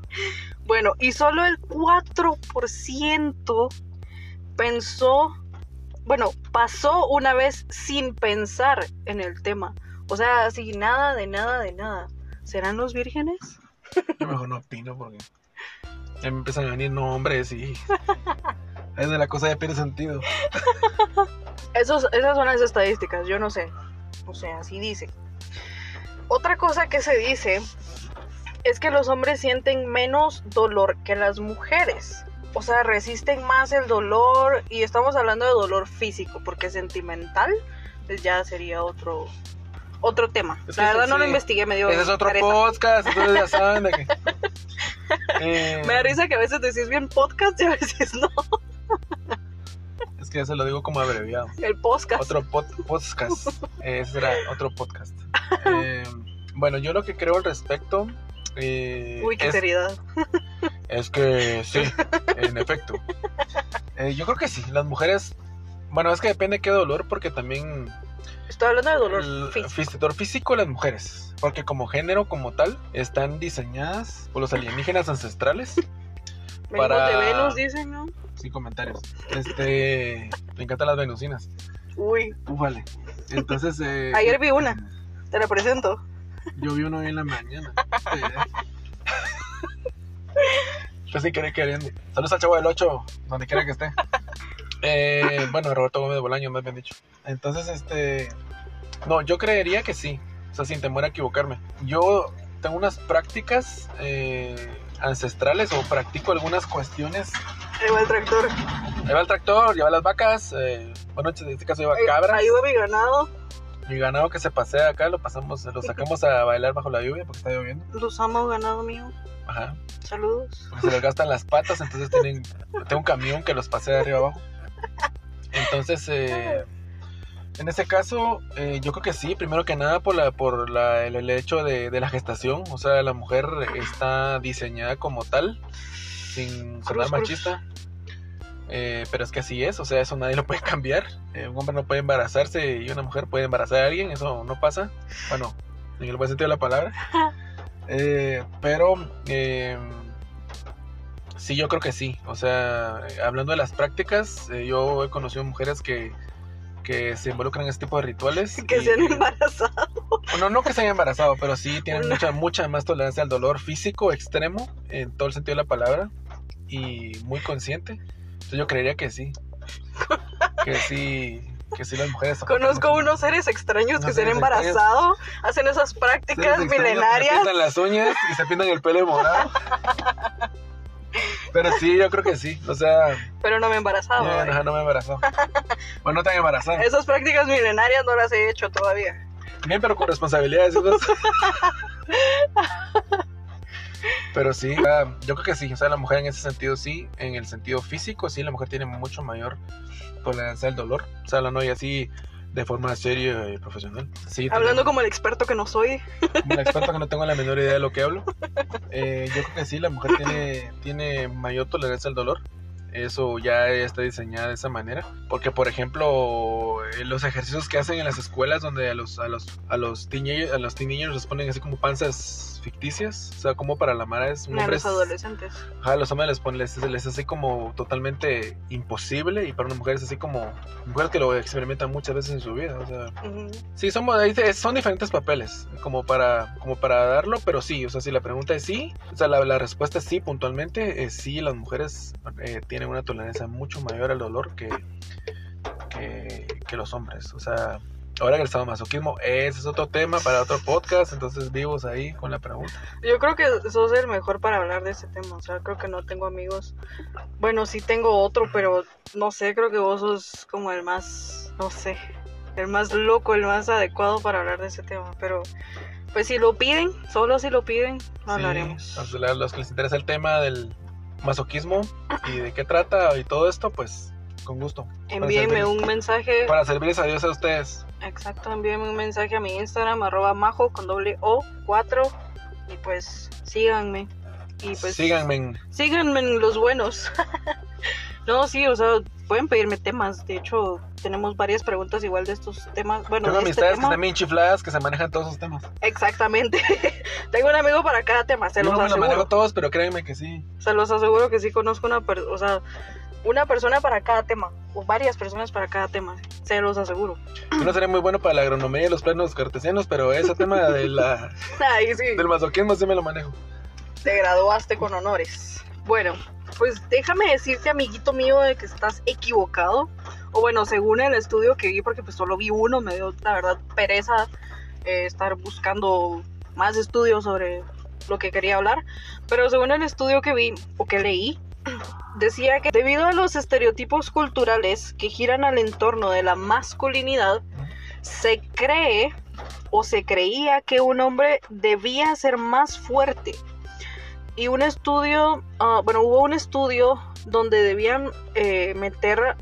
Bueno, y solo el 4% pensó, bueno, pasó una vez sin pensar en el tema. O sea, así nada de nada de nada. ¿Serán los vírgenes? Yo mejor no opino porque ya me empiezan a venir nombres y. Es de la cosa ya pierde sentido. Esos, esas son las estadísticas, yo no sé. O sea, así dice. Otra cosa que se dice es que los hombres sienten menos dolor que las mujeres. O sea, resisten más el dolor y estamos hablando de dolor físico, porque sentimental pues ya sería otro otro tema. Es La verdad no lo investigué, me dio Ese es otro podcast, entonces ya saben de que. Eh, Me da risa que a veces decís bien podcast y a veces no. Es que ya se lo digo como abreviado. El podcast. Otro pod- podcast. Ese era otro podcast. Eh, bueno, yo lo que creo al respecto. Eh, Uy, qué es, seriedad. es que sí, en efecto. Eh, yo creo que sí, las mujeres. Bueno, es que depende de qué dolor, porque también. Estoy hablando de dolor el físico. dolor físico las mujeres. Porque como género, como tal, están diseñadas por los alienígenas ancestrales. Para- de Venus, dicen, ¿no? Sin comentarios. Este. Me encantan las venusinas. Uy, Ufale. Entonces. eh, Ayer vi una. te la presento. Yo vi uno hoy en la mañana. Yo sin querer queriendo. Saludos al chavo del 8, donde quiera que esté. Eh, bueno, Roberto Gómez Bolaño, más bien dicho. Entonces, este. No, yo creería que sí. O sea, sin temor a equivocarme. Yo tengo unas prácticas eh, ancestrales o practico algunas cuestiones. Ahí va el tractor. Ahí va el tractor, lleva las vacas. eh, bueno, en este caso lleva cabras. Ahí va mi ganado. Mi ganado que se pasea acá lo pasamos, lo sacamos a bailar bajo la lluvia porque está lloviendo. Los amo, ganado mío. Ajá. Saludos. porque se les gastan las patas, entonces tienen, tengo un camión que los pasea de arriba abajo. Entonces, eh, en ese caso, eh, yo creo que sí, primero que nada por, la, por la, el, el hecho de, de la gestación, o sea, la mujer está diseñada como tal, sin sonar machista. Eh, pero es que así es, o sea, eso nadie lo puede cambiar. Eh, un hombre no puede embarazarse y una mujer puede embarazar a alguien, eso no pasa. Bueno, en el buen sentido de la palabra. Eh, pero eh, sí, yo creo que sí. O sea, hablando de las prácticas, eh, yo he conocido mujeres que, que se involucran en este tipo de rituales. Que y se han embarazado. bueno, no que se hayan embarazado, pero sí tienen Una- mucha, mucha más tolerancia al dolor físico extremo, en todo el sentido de la palabra, y muy consciente. Entonces yo creería que sí. Que sí, que sí las mujeres... Conozco unos seres extraños que Unos se han seres extraños. embarazado, hacen esas Seres prácticas que Se milenarias. pintan las uñas y se pintan el pelo de morado. Pero sí, yo creo que sí. O sea, Pero no me he embarazado. ¿eh? no, no me embarazó. Bueno, no te han embarazado. Esas prácticas milenarias no las he hecho todavía. Bien, pero con responsabilidades. Pero sí, yo creo que sí. O sea, la mujer en ese sentido sí. En el sentido físico, sí, la mujer tiene mucho mayor tolerancia al dolor. O sea, hablando y así de forma seria y profesional. Sí, Hablando como el experto que no soy. como el experto que no tengo la menor idea de lo que hablo. eh, yo creo que sí, la mujer tiene, tiene mayor tolerancia al dolor. Eso ya está diseñada de esa manera. Porque, por ejemplo, eh, los ejercicios que hacen en las escuelas donde a los, a los, a los, teenagers, a los teenagers les ponen así como panzas ficticias. O sea, como para la Mara es un A hombre. los adolescentes. Ajá, a los hombres les ponen, les, les es así como totalmente imposible. Y para una mujer es así como. Mujeres que lo experimentan muchas veces en su vida. O sea. Sí, son, diferentes papeles como para, como para darlo, pero sí, o sea, si la pregunta es sí, o sea, la, la respuesta es sí, puntualmente, eh, sí, las mujeres eh, tienen una tolerancia mucho mayor al dolor que, que, que los hombres, o sea, Ahora que el sadomasoquismo, ese es otro tema para otro podcast, entonces vivos ahí con la pregunta. Yo creo que sos el mejor para hablar de ese tema, o sea, creo que no tengo amigos. Bueno, sí tengo otro, pero no sé, creo que vos sos como el más, no sé, el más loco, el más adecuado para hablar de ese tema, pero pues si lo piden, solo si lo piden, hablaremos. Sí, a los que les interesa el tema del masoquismo y de qué trata y todo esto, pues con gusto. Envíenme un mensaje. Para servirles a Dios a ustedes. Exacto, envíenme un mensaje a mi Instagram, arroba majo con doble O 4 y pues síganme. Y pues síganme. Síganme en los buenos. no, sí, o sea, pueden pedirme temas. De hecho, tenemos varias preguntas igual de estos temas. Bueno, Tengo este amistades que también chifladas que se manejan todos esos temas. Exactamente. Tengo un amigo para cada tema, se Yo los no aseguro. manejo todos, pero créanme que sí. Se los aseguro que sí conozco una persona, o sea, una persona para cada tema, o varias personas para cada tema, se los aseguro. Yo no seré muy bueno para la agronomía y los planos cartesianos, pero ese tema de la, Ay, sí, del masoquismo sí me lo manejo. te graduaste con honores. Bueno, pues déjame decirte, amiguito mío, de que estás equivocado. O bueno, según el estudio que vi, porque pues solo vi uno, me dio la verdad pereza eh, estar buscando más estudios sobre lo que quería hablar. Pero según el estudio que vi o que leí, decía que debido a los estereotipos culturales que giran al entorno de la masculinidad, se cree o se creía que un hombre debía ser más fuerte. Y un estudio, ah, bueno, hubo un estudio donde debían eh, meter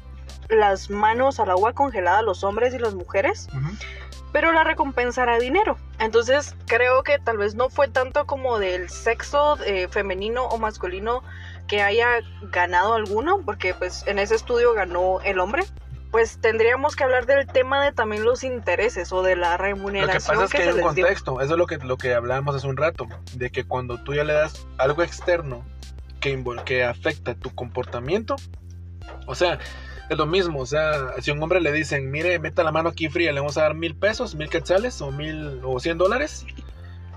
las manos al agua congelada los hombres y las mujeres, pero la recompensa era dinero. Entonces creo que tal vez no fue tanto como del sexo eh, femenino o masculino que haya ganado alguno, porque pues en ese estudio ganó el hombre. Pues tendríamos que hablar del tema de también los intereses o de la Lo que remuneración pasa es que, hay se un dio. contexto, eso es lo que, lo que hablábamos hace un rato, de que cuando tú ya le das algo externo que, que afecta tu comportamiento, o sea, es lo mismo, o sea, si a un hombre le dicen, mire, meta la mano aquí fría, le vamos a dar mil pesos, mil quetzales o mil o cien dólares,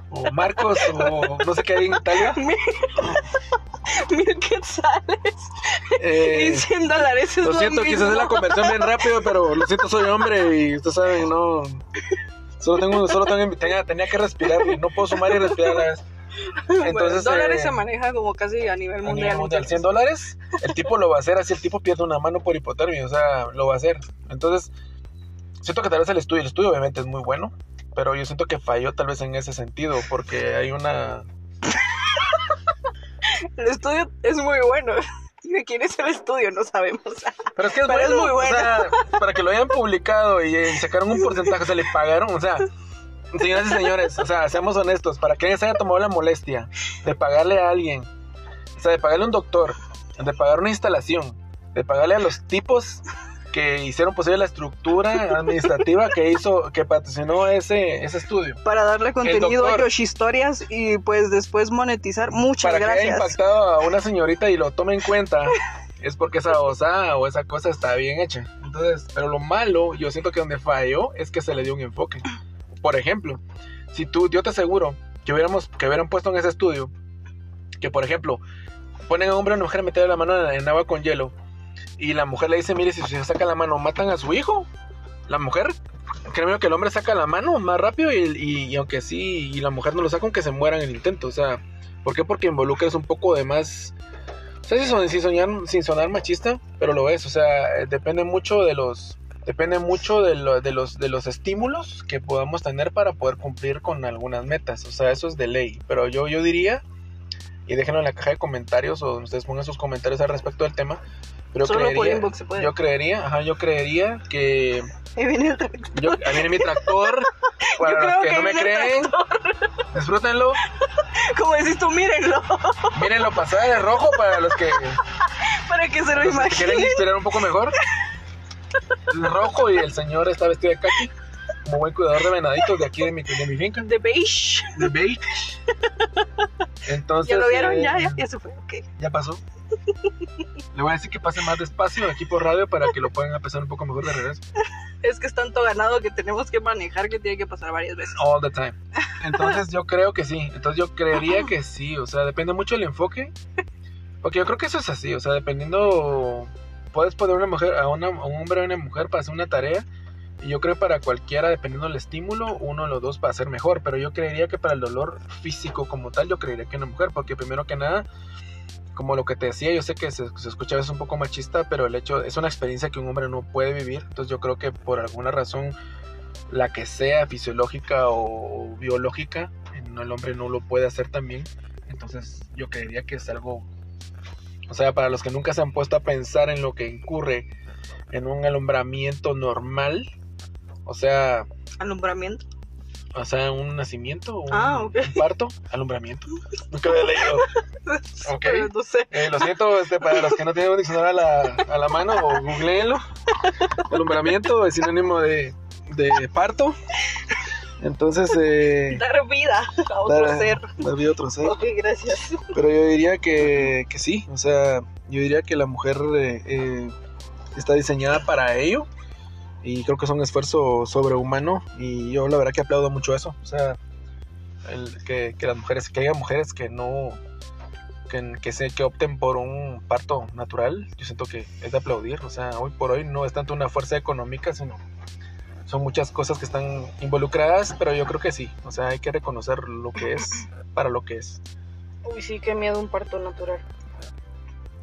o marcos, o no sé qué hay en Italia, Mil quetzales eh, y 100 dólares. Es Lo siento, mismo. quise hacer la conversión bien rápido, pero lo siento, soy hombre y ustedes saben, no. Solo tengo, solo tengo, tenía, tenía que respirar y no puedo sumar y respirar a la vez. Bueno, Entonces, dólares eh, se maneja como casi a nivel a mundial. nivel mundial, entonces. 100 dólares, el tipo lo va a hacer así, el tipo pierde una mano por hipotermia, o sea, lo va a hacer. Entonces, siento que tal vez el estudio, el estudio obviamente es muy bueno, pero yo siento que falló tal vez en ese sentido, porque hay una... El estudio es muy bueno. ¿De quién es el estudio? No sabemos. Pero es que es, Pero es bueno, muy bueno. O sea, para que lo hayan publicado y eh, sacaron un porcentaje, o sea, le pagaron, o sea, señoras y señores, o sea, seamos honestos, para que alguien se haya tomado la molestia de pagarle a alguien, o sea, de pagarle a un doctor, de pagar una instalación, de pagarle a los tipos que hicieron posible la estructura administrativa que hizo, que patrocinó ese, ese estudio. Para darle contenido a doctor. Yoshi Historias y pues después monetizar. Muchas para que haya gracias. impactado a una señorita y lo tome en cuenta es porque esa osada o esa cosa está bien hecha. Entonces, pero lo malo, yo siento que donde falló es que se le dio un enfoque. Por ejemplo, si tú, yo te aseguro que hubiéramos, que hubieran puesto en ese estudio, que por ejemplo, ponen a un hombre o una mujer a meter la mano en, en agua con hielo y la mujer le dice, mire, si se saca la mano, matan a su hijo. La mujer, créeme que el hombre saca la mano más rápido y, y- y aunque sí, y la mujer no lo saca aunque se muera en el intento. O sea, ¿por qué? Porque involucras un poco de más... O sea, sin, sin soñar, sin sonar machista, pero lo es. O sea, depende mucho de los... Depende mucho de, lo- de los, de los estímulos que podamos tener para poder cumplir con algunas metas. O sea, eso es de ley. Pero yo, yo diría, y déjenlo en la caja de comentarios o ustedes pongan sus comentarios al respecto del tema. Pero Solo por inbox se puede. yo creería, ajá, yo creería que Ahí viene el tractor. yo, ahí viene mi tractor. Para Yo los creo que, que no me creen, disfrútenlo. Como decís tú, mírenlo. Mírenlo pasar de rojo para los que, Para que se lo que quieren imaginen. inspirar un poco mejor. El rojo y el señor está vestido de kaki. Como buen cuidador de venaditos de aquí de mi, de mi finca. De beige. De beige. Entonces. ¿Ya lo vieron? eh, Ya, ya, ya se fue. Ok. Ya pasó. Le voy a decir que pase más despacio aquí por radio para que lo puedan empezar un poco mejor de regreso. Es que es tanto ganado que tenemos que manejar que tiene que pasar varias veces. All the time. Entonces yo creo que sí. Entonces yo creería que sí. O sea, depende mucho del enfoque. Porque yo creo que eso es así. O sea, dependiendo. Puedes poner una mujer, a, una, a un hombre o a una mujer para hacer una tarea. Y yo creo para cualquiera, dependiendo del estímulo, uno de los dos va a ser mejor. Pero yo creería que para el dolor físico como tal, yo creería que una mujer. Porque primero que nada, como lo que te decía, yo sé que se, escucha a veces un poco machista, pero el hecho es una experiencia que un hombre no puede vivir. Entonces yo creo que por alguna razón, la que sea fisiológica o biológica, el hombre no lo puede hacer también. Entonces yo creería que es algo... O sea, para los que nunca se han puesto a pensar en lo que incurre en un alumbramiento normal, o sea... ¿Alumbramiento? O sea, un nacimiento, un, Ah, un parto, alumbramiento. Nunca había leído. Ok. Pero no sé. Eh, lo siento, este, para los que no tienen un diccionario a la, a la mano, o googleenlo. Alumbramiento es sinónimo de, de parto. Entonces, eh, Dar vida a otro dar- ser. dar vida a otro ser. Ok, gracias. Pero yo diría que, que sí, o sea, yo diría que la mujer eh, eh, está diseñada para ello y creo que es un esfuerzo sobrehumano y yo la verdad que aplaudo mucho eso, o sea, que, que las mujeres, que haya mujeres que no, que, que, se, que opten por un parto natural, yo siento que es de aplaudir, o sea, hoy por hoy no es tanto una fuerza económica, sino son muchas cosas que están involucradas, pero yo creo que sí, o sea, hay que reconocer lo que es para lo que es. Uy, sí, qué miedo un parto natural.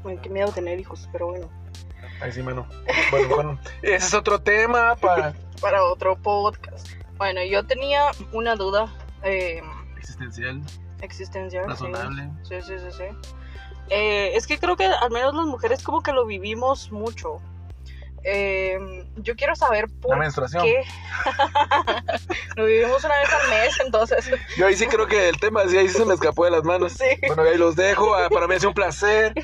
Uy, qué miedo tener hijos, pero bueno. Ahí sí, mano. Bueno, bueno, ese es otro tema para Para otro podcast. Bueno, yo tenía una duda eh, existencial, existencial. razonable. Sí, sí, sí, sí. Eh, es que creo que al menos las mujeres como que lo vivimos mucho. Eh, yo quiero saber La por menstruación. qué. lo vivimos una vez al mes, entonces. Yo ahí sí creo que el tema, sí, ahí sí se me escapó de las manos. Sí. Bueno, ahí los dejo. ah, Para mí es un placer.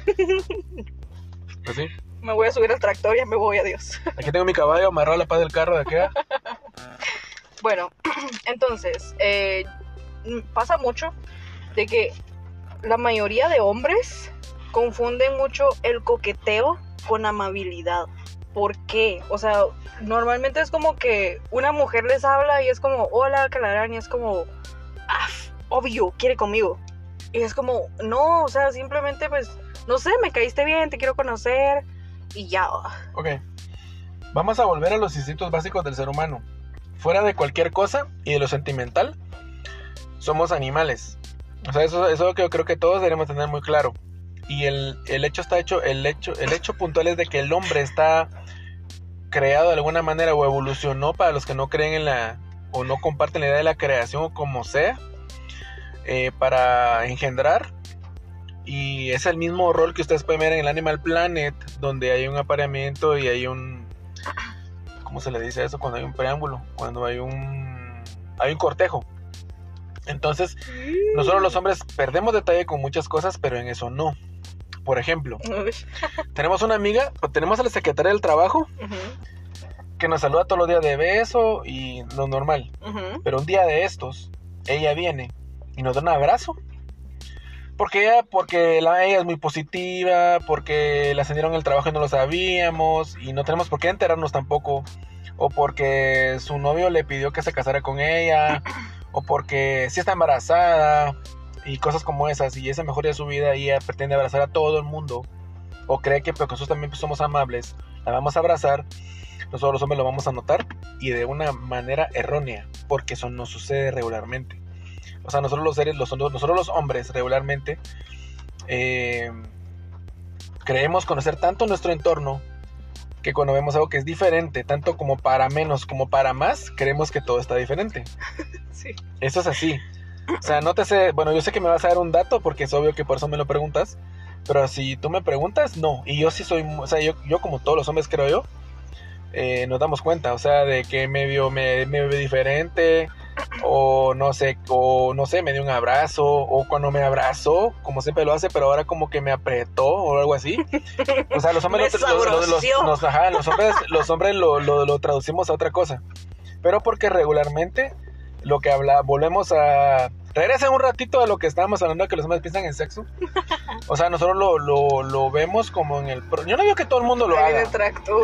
Pues sí. Me voy a subir al tractor y ya me voy, adiós. Aquí tengo mi caballo amarrado a la paz del carro de acá. Bueno, entonces, eh, pasa mucho de que la mayoría de hombres confunden mucho el coqueteo con amabilidad. ¿Por qué? O sea, normalmente es como que una mujer les habla y es como, hola, Calarán, y es como, ah, obvio, quiere conmigo. Y es como, no, o sea, simplemente pues, no sé, me caíste bien, te quiero conocer y ya. Ok. Vamos a volver a los instintos básicos del ser humano. Fuera de cualquier cosa y de lo sentimental, somos animales. O sea, eso, eso que yo creo que todos debemos tener muy claro. Y el, el hecho está hecho, el hecho, el hecho puntual es de que el hombre está creado de alguna manera o evolucionó para los que no creen en la o no comparten la idea de la creación o como sea eh, para engendrar y es el mismo rol que ustedes pueden ver en el Animal Planet donde hay un apareamiento y hay un ¿cómo se le dice eso? cuando hay un preámbulo cuando hay un hay un cortejo. Entonces nosotros los hombres perdemos detalle con muchas cosas pero en eso no. Por ejemplo tenemos una amiga pues, tenemos a la secretaria del trabajo que nos saluda todos los días de beso y lo normal. Pero un día de estos, ella viene y nos da un abrazo. Porque ella, porque la, ella es muy positiva, porque la ascendieron el trabajo y no lo sabíamos, y no tenemos por qué enterarnos tampoco. O porque su novio le pidió que se casara con ella, o porque sí está embarazada, y cosas como esas, y esa mejor de su vida, y ella pretende abrazar a todo el mundo, o cree que porque nosotros también somos amables, la vamos a abrazar, nosotros los hombres lo vamos a notar, y de una manera errónea, porque eso no sucede regularmente. O sea, nosotros los seres, los, nosotros los hombres regularmente eh, creemos conocer tanto nuestro entorno que cuando vemos algo que es diferente, tanto como para menos como para más, creemos que todo está diferente. Sí. Eso es así. O sea, no te sé, bueno, yo sé que me vas a dar un dato porque es obvio que por eso me lo preguntas, pero si tú me preguntas, no. Y yo sí soy, o sea, yo, yo como todos los hombres creo yo, eh, nos damos cuenta, o sea, de que me vio, me, me ve diferente, o no sé, o no sé, me dio un abrazo, o cuando me abrazó, como siempre lo hace, pero ahora como que me apretó o algo así. O sea, los hombres, los, nos- ajá, los hombres, los hombres lo, lo- lo traducimos a otra cosa. Pero porque regularmente lo que habla, volvemos a... Regresen un ratito a lo que estábamos hablando, que los hombres piensan en sexo. O sea, nosotros lo, lo, lo vemos como en el... Yo no digo que todo el mundo lo haga.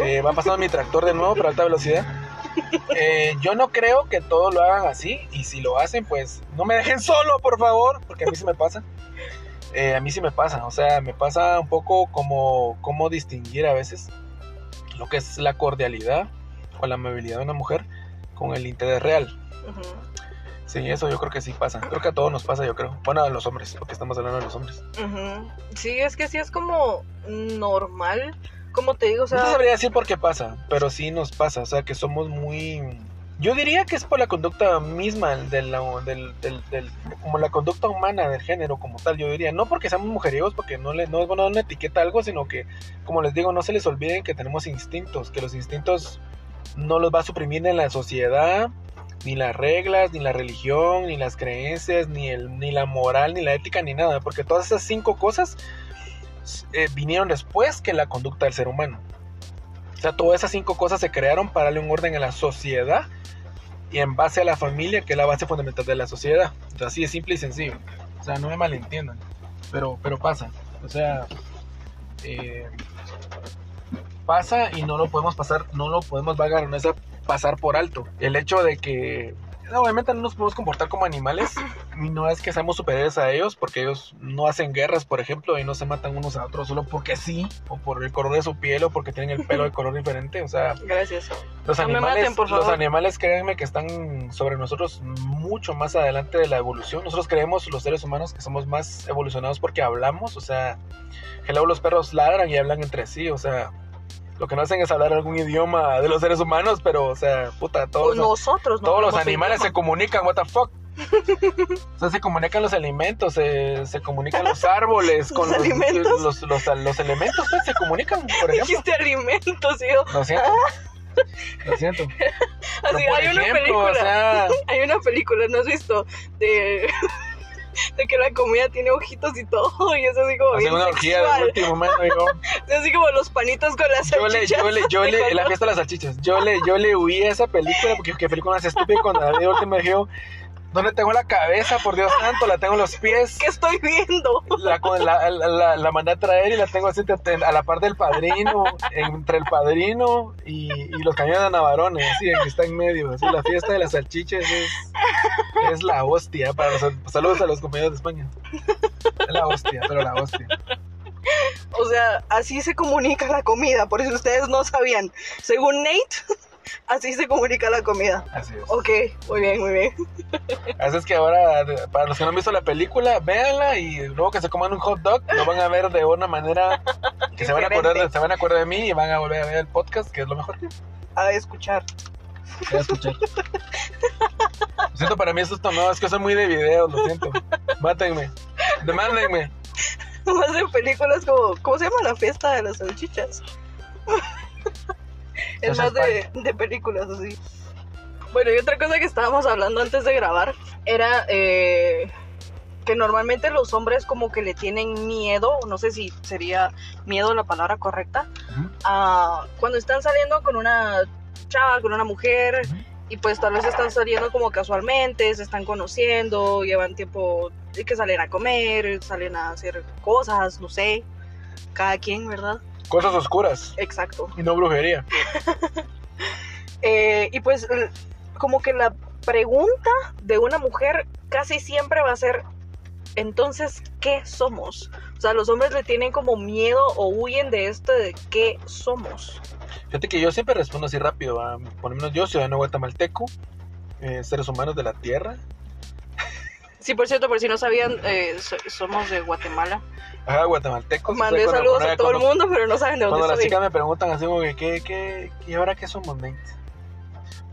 Eh, va pasando mi tractor de nuevo, pero a alta velocidad. Eh, yo no creo que todos lo hagan así. Y si lo hacen, pues no me dejen solo, por favor. Porque a mí sí me pasa. Eh, a mí sí me pasa. O sea, me pasa un poco como cómo distinguir a veces lo que es la cordialidad o la amabilidad de una mujer con el interés real. Sí, eso yo creo que sí pasa. Creo que a todos nos pasa, yo creo. Bueno, a los hombres, porque estamos hablando de los hombres. Sí, es que sí es como normal. Como te digo, No sabría decir por qué pasa, pero sí nos pasa. O sea, que somos muy... Yo diría que es por la conducta misma del, como la conducta humana del género como tal, yo diría. No porque seamos mujeriegos, porque no, no es bueno una etiqueta algo, sino que, como les digo, no se les olviden que tenemos instintos, que los instintos no los va a suprimir en la sociedad, ni las reglas, ni la religión, ni las creencias, ni, el, ni la moral, ni la ética, ni nada, porque todas esas cinco cosas eh, vinieron después que la conducta del ser humano. O sea, todas esas cinco cosas se crearon para darle un orden a la sociedad y en base a la familia, que es la base fundamental de la sociedad. O sea, así es simple y sencillo. O sea, no me malentiendan, pero, pero pasa. O sea, eh, pasa y no lo podemos pasar, no lo podemos vagar, no es pasar por alto. El hecho de que obviamente no nos podemos comportar como animales y no es que seamos superiores a ellos porque ellos no hacen guerras, por ejemplo, y no se matan unos a otros solo porque sí, o por el color de su piel o porque tienen el pelo de color diferente, o sea, gracias. los No animales, maten, por los favor. animales créanme que están sobre nosotros mucho más adelante de la evolución. Nosotros creemos los seres humanos que somos más evolucionados porque hablamos, o sea, que luego los perros ladran y hablan entre sí, o sea, lo que no hacen es hablar algún idioma de los seres humanos, pero o sea, puta, todos, Nosotros, no todos los animales se comunican, what the fuck. O sea, se comunican los alimentos, se, se comunican los árboles con ¿Los los, alimentos? los, los- elementos, pues, se comunican, por ejemplo. Dijiste alimentos, yo, Lo siento. Lo siento. Así, hay una película. o sea, Hay una película, ¿no has visto? De, de que la comida tiene ojitos y todo, y es así como hace bien una orgía de sexual. último momento, digo, así como los panitos con las yo le, salchichas. yo le, yo le, la fiesta de las salchichas, yo le, yo le huí a esa película porque qué película más estúpida cuando la vi última dije, ¿dónde tengo la cabeza? Por Dios santo, la tengo en los pies. ¿Qué estoy viendo? La, la, la, mandé a traer y la tengo así a la par del padrino, entre el padrino y, y los cañones de Navarones, así, que está en medio. Así, la fiesta de las salchichas es, es la hostia. Para los, saludos a los compañeros de España. Es la hostia, pero la hostia. O sea, así se comunica la comida, por si ustedes no sabían. Según Nate, así se comunica la comida. Así es. Ok, muy bien, muy bien. Así es que ahora, para los que no han visto la película, véanla y luego que se coman un hot dog, lo van a ver de una manera que se van, a acordar de, se van a acordar de mí y van a volver a ver el podcast, que es lo mejor que A escuchar. a escuchar. Lo siento, para mí esto es no, es que soy muy de videos, lo siento. Mátenme, demándenme. Más de películas como, ¿cómo se llama la fiesta de las salchichas? es más de, de películas así. Bueno, y otra cosa que estábamos hablando antes de grabar era eh, que normalmente los hombres como que le tienen miedo, no sé si sería miedo la palabra correcta, a cuando están saliendo con una chava, con una mujer, Ujú. y pues tal vez están saliendo como casualmente, se están conociendo, llevan tiempo que salen a comer, salen a hacer cosas, no sé, cada quien, ¿verdad? Cosas oscuras Exacto. y no brujería. Eh, y pues como que la pregunta de una mujer casi siempre va a ser, entonces, ¿qué somos? O sea, los hombres le tienen como miedo o huyen de esto de qué somos. Fíjate que yo siempre respondo así rápido. ¿va? Por lo menos yo, ciudadano guatemalteco, eh, seres humanos de la tierra. Sí, por cierto, por si no sabían, eh, so- somos de Guatemala. Ajá, guatemalteco. Mandé Cuando- saludos cuando- a todo el cuando- mundo, pero no saben de Cuando dónde las soy. chicas me preguntan así como que, ¿qué, qué, ¿y ahora qué somos, Nate?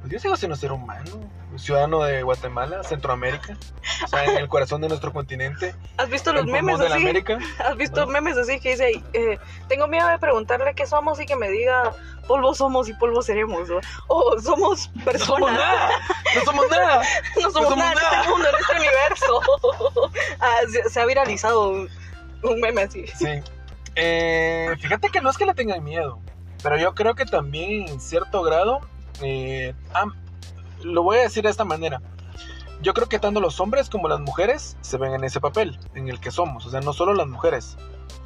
Pues yo sigo siendo ser humano, ciudadano de Guatemala, Centroamérica, o sea, en el corazón de nuestro continente, ¿Has visto los memes de la así? América. ¿Has visto memes así que dice, eh, tengo miedo de preguntarle qué somos y que me diga polvo somos y polvo seremos? O, o somos No somos personas. nada, no somos nada. No somos, somos nada, en este mundo, en este universo. Ah, se, se ha viralizado un, un meme así. Sí. Eh, fíjate que no es que le tengan miedo, pero yo creo que también en cierto grado, eh, lo voy a decir de esta manera. Yo creo que tanto los hombres como las mujeres se ven en ese papel, en el que somos, o sea, no solo las mujeres.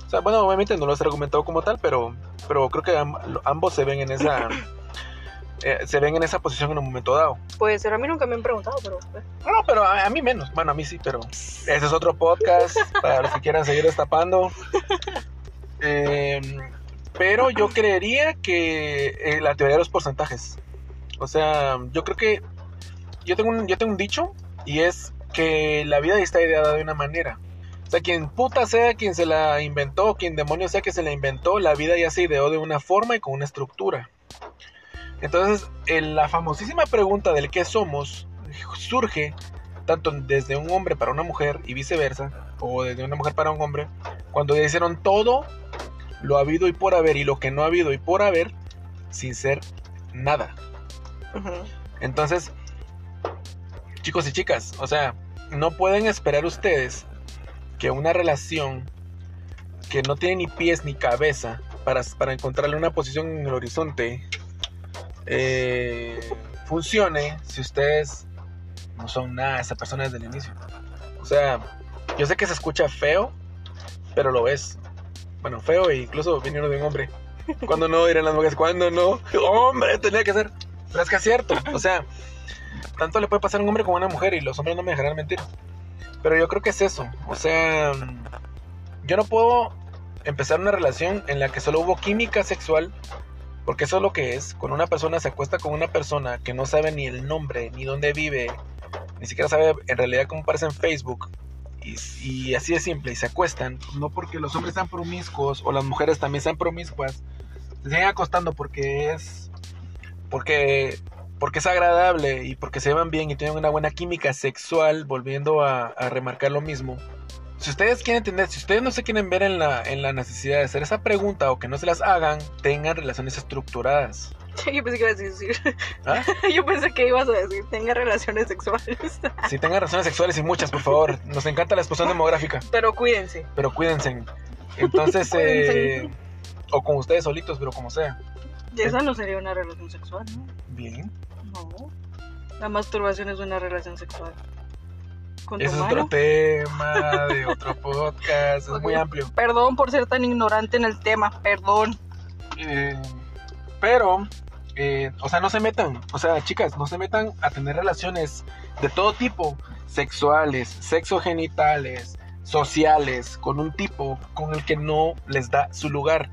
O sea, bueno, obviamente no lo has argumentado como tal, pero, pero creo que am- ambos se ven en esa, eh, se ven en esa posición en un momento dado. Puede ser, a mí nunca me han preguntado, pero... eh. No, pero a, a mí menos. Bueno, a mí sí, pero ese es otro podcast para los que quieran seguir destapando. Eh, pero yo creería que eh, la teoría de los porcentajes. O sea, yo creo que yo tengo un, yo tengo un dicho y es que la vida está ideada de una manera. O sea, quien puta sea quien se la inventó, quien demonio sea que se la inventó, la vida ya se ideó de una forma y con una estructura. Entonces, la famosísima pregunta del qué somos surge tanto desde un hombre para una mujer y viceversa, o desde una mujer para un hombre, cuando hicieron todo lo habido y por haber y lo que no ha habido y por haber sin ser nada. Entonces, chicos y chicas, o sea, no pueden esperar ustedes que una relación que no tiene ni pies ni cabeza para, para encontrarle una posición en el horizonte eh, funcione si ustedes no son nada esa persona desde el inicio. O sea, yo sé que se escucha feo, pero lo es. Bueno, feo e incluso viniendo de un hombre. Cuando no dirán las mujeres, cuando no, hombre, tenía que ser. Pero es que es cierto, o sea, tanto le puede pasar a un hombre como a una mujer y los hombres no me dejarán mentir. Pero yo creo que es eso, o sea, yo no puedo empezar una relación en la que solo hubo química sexual porque eso es lo que es. Cuando una persona se acuesta con una persona que no sabe ni el nombre, ni dónde vive, ni siquiera sabe en realidad cómo aparece en Facebook. Y, así de simple, y se acuestan, no porque los hombres sean promiscuos o las mujeres también sean promiscuas, se siguen acostando porque es porque porque es agradable y porque se llevan bien y tienen una buena química sexual, volviendo a, a remarcar lo mismo. Si ustedes quieren entender, si ustedes no se quieren ver en la, en la necesidad de hacer esa pregunta o que no se las hagan, tengan relaciones estructuradas. Yo pensé que ibas a decir. ¿Ah? Yo pensé que ibas a decir, tenga relaciones sexuales. sí, tengan relaciones sexuales y muchas, por favor. Nos encanta la explosión demográfica. Pero cuídense. Pero cuídense. Entonces, eh, o con ustedes solitos, pero como sea. Esa no sería una relación sexual, ¿no? Bien. No. La masturbación es una relación sexual. es otro tema de otro podcast, es muy amplio. Perdón por ser tan ignorante en el tema, perdón. Eh, pero eh, o sea, no se metan, o sea, chicas, no se metan a tener relaciones de todo tipo, sexuales, sexogenitales, sociales, con un tipo con el que no les da su lugar.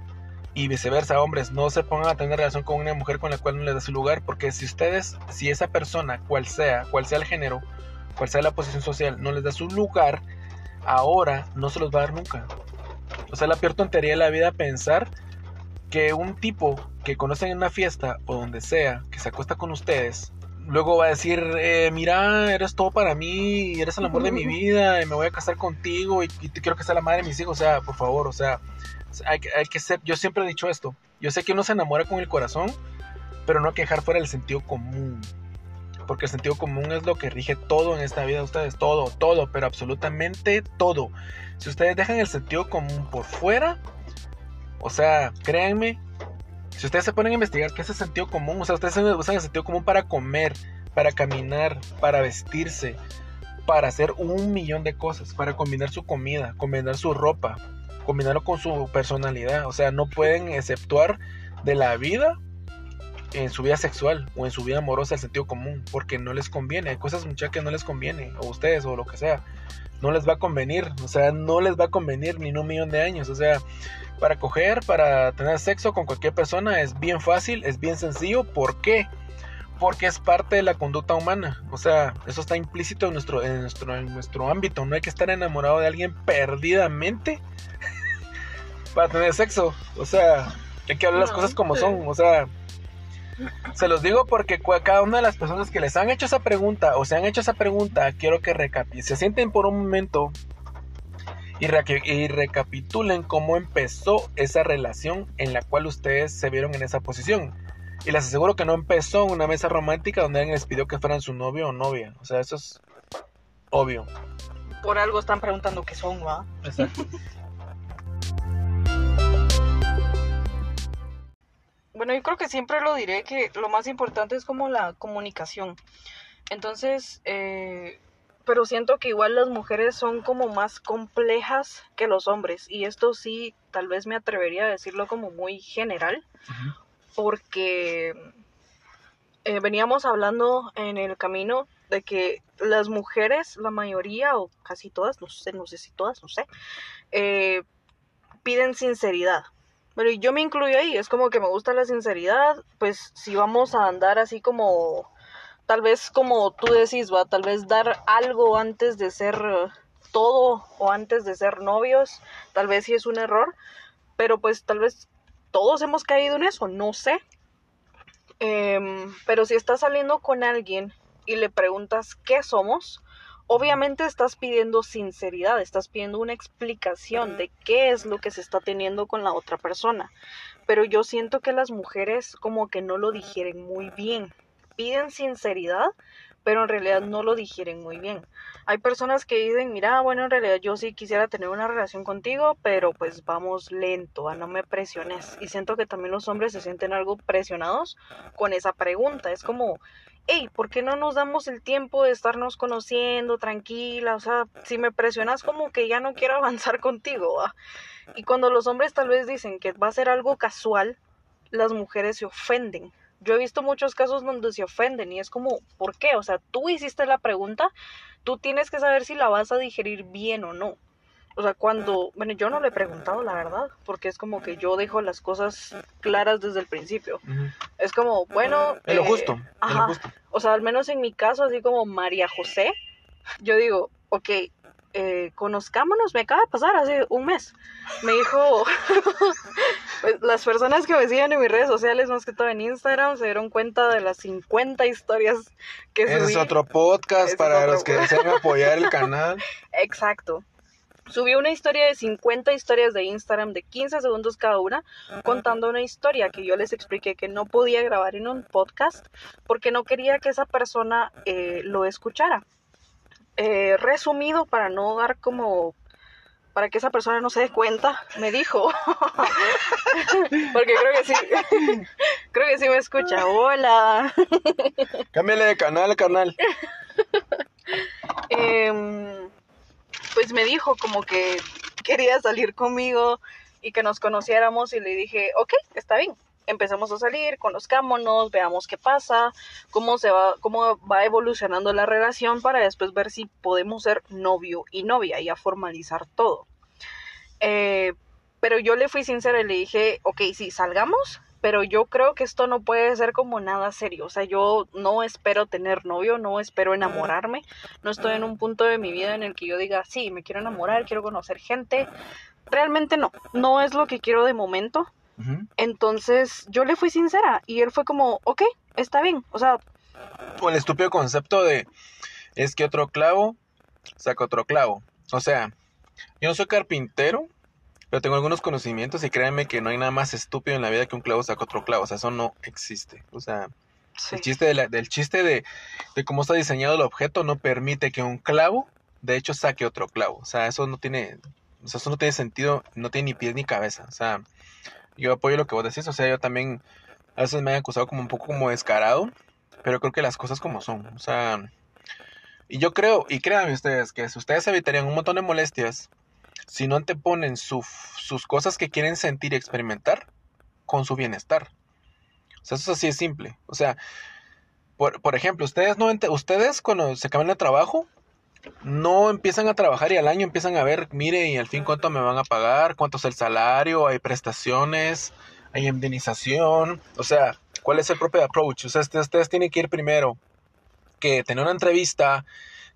Y viceversa, hombres, no se pongan a tener relación con una mujer con la cual no les da su lugar, porque si ustedes, si esa persona, cual sea, cual sea el género, cual sea la posición social, no les da su lugar, ahora no se los va a dar nunca. O sea, la peor tontería de la vida pensar que un tipo que conocen en una fiesta o donde sea, que se acuesta con ustedes, luego va a decir, eh, mira, eres todo para mí, eres el amor de mi vida, y me voy a casar contigo y, te quiero que sea la madre de mis hijos, o sea, por favor, o sea, hay, que ser, yo siempre he dicho esto, yo sé que uno se enamora con el corazón, pero no hay dejar fuera el sentido común, porque el sentido común es lo que rige todo en esta vida de ustedes, todo, todo, pero absolutamente todo. Si ustedes dejan el sentido común por fuera, o sea, créanme, si ustedes se ponen a investigar qué es el sentido común, o sea, ustedes usan el sentido común para comer, para caminar, para vestirse, para hacer un millón de cosas, para combinar su comida, combinar su ropa, combinarlo con su personalidad. O sea, no pueden exceptuar de la vida en su vida sexual o en su vida amorosa el sentido común, porque no les conviene. Hay cosas muchas que no les conviene, o ustedes, o lo que sea. No les va a convenir, o sea, no les va a convenir ni en un millón de años. O sea, para coger, para tener sexo con cualquier persona es bien fácil, es bien sencillo. ¿Por qué? Porque es parte de la conducta humana. O sea, eso está implícito en nuestro, en nuestro, en nuestro ámbito. No hay que estar enamorado de alguien perdidamente para tener sexo. O sea, hay que hablar las cosas como son. O sea, se los digo porque cada una de las personas que les han hecho esa pregunta o se han hecho esa pregunta, quiero que se sienten por un momento y, recapitulen cómo empezó esa relación en la cual ustedes se vieron en esa posición. Y les aseguro que no empezó en una mesa romántica donde alguien les pidió que fueran su novio o novia. O sea, eso es obvio. Por algo están preguntando qué son, ¿va? Exacto. bueno, yo creo que siempre lo diré que lo más importante es como la comunicación. Entonces, eh, pero siento que igual las mujeres son como más complejas que los hombres y esto sí tal vez me atrevería a decirlo como muy general porque eh, veníamos hablando en el camino de que las mujeres la mayoría o casi todas no sé no sé si todas no sé eh, piden sinceridad. Pero yo me incluyo ahí, es como que me gusta la sinceridad, pues si vamos a andar así como, tal vez como tú decís, va, tal vez dar algo antes de ser todo o antes de ser novios, tal vez sí es un error, pero pues tal vez todos hemos caído en eso, no sé. Em, pero si estás saliendo con alguien y le preguntas qué somos, obviamente estás pidiendo sinceridad, estás pidiendo una explicación de qué es lo que se está teniendo con la otra persona. Pero yo siento que las mujeres como que no lo digieren muy bien. Piden sinceridad, pero en realidad no lo digieren muy bien. Hay personas que dicen, mira, bueno, en realidad yo sí quisiera tener una relación contigo, pero pues vamos lento, a no me presiones. Y siento que también los hombres se sienten algo presionados con esa pregunta. Es como, hey, ¿por qué no nos damos el tiempo de estarnos conociendo tranquila? O sea, si me presionas como que ya no quiero avanzar contigo. Y cuando los hombres tal vez dicen que va a ser algo casual, las mujeres se ofenden yo he visto muchos casos donde se ofenden y es como, ¿por qué? O sea, tú hiciste la pregunta, tú tienes que saber si la vas a digerir bien o no. O sea, cuando, bueno, yo no le he preguntado la verdad, porque es como que yo dejo las cosas claras desde el principio. Es como, bueno... En lo eh, justo. Ajá, O sea, al menos en mi caso, así como María José, yo digo, ok, eh, conozcámonos, me acaba de pasar hace un mes. Me dijo, pues, las personas que me siguen en mis redes sociales, más que todo en Instagram, se dieron cuenta de las 50 historias que subí. Es otro podcast para los que desean apoyar el canal. Exacto. Subí una historia de 50 historias de Instagram de 15 segundos cada una, contando una historia que yo les expliqué que no podía grabar en un podcast porque no quería que esa persona eh, lo escuchara. Eh, resumido para no dar como para que esa persona no se dé cuenta, me dijo, porque creo que sí, creo que sí me escucha, hola. Cámbiale de canal, canal. Em, pues me dijo como que quería salir conmigo y que nos conociéramos y le dije, ok, está bien empezamos a salir, conozcámonos, veamos qué pasa, cómo se va, cómo va evolucionando la relación para después ver si podemos ser novio y novia y a formalizar todo. Eh, pero yo le fui sincera y le dije, ok, sí, salgamos, pero yo creo que esto no puede ser como nada serio. O sea, yo no espero tener novio, no espero enamorarme, no estoy en un punto de mi vida en el que yo diga, sí, me quiero enamorar, quiero conocer gente. Realmente no, no es lo que quiero de momento. Entonces yo le fui sincera y él fue como, ok, está bien. O sea... O el estúpido concepto de, es que otro clavo saca otro clavo. O sea, yo no soy carpintero, pero tengo algunos conocimientos y créanme que no hay nada más estúpido en la vida que un clavo saca otro clavo. O sea, eso no existe. O sea, el chiste, de del chiste de, de cómo está diseñado el objeto no permite que un clavo, de hecho, saque otro clavo. O sea, eso no tiene, o sea, eso no tiene sentido, no tiene ni pies ni cabeza. O sea, yo apoyo lo que vos decís, o sea, yo también a veces me han acusado como un poco como descarado, pero creo que las cosas como son, o sea, y yo creo, y créanme ustedes, que si ustedes evitarían un montón de molestias, si no anteponen su, sus cosas que quieren sentir y experimentar con su bienestar. O sea, eso así es simple. O sea, por, por ejemplo, ustedes no ustedes cuando se acaban de trabajo, no empiezan a trabajar y al año empiezan a ver, mire, y al fin cuánto me van a pagar, cuánto es el salario, hay prestaciones, hay indemnización, o sea, cuál es el propio approach. O sea, ustedes, tienen que ir primero que tener una entrevista,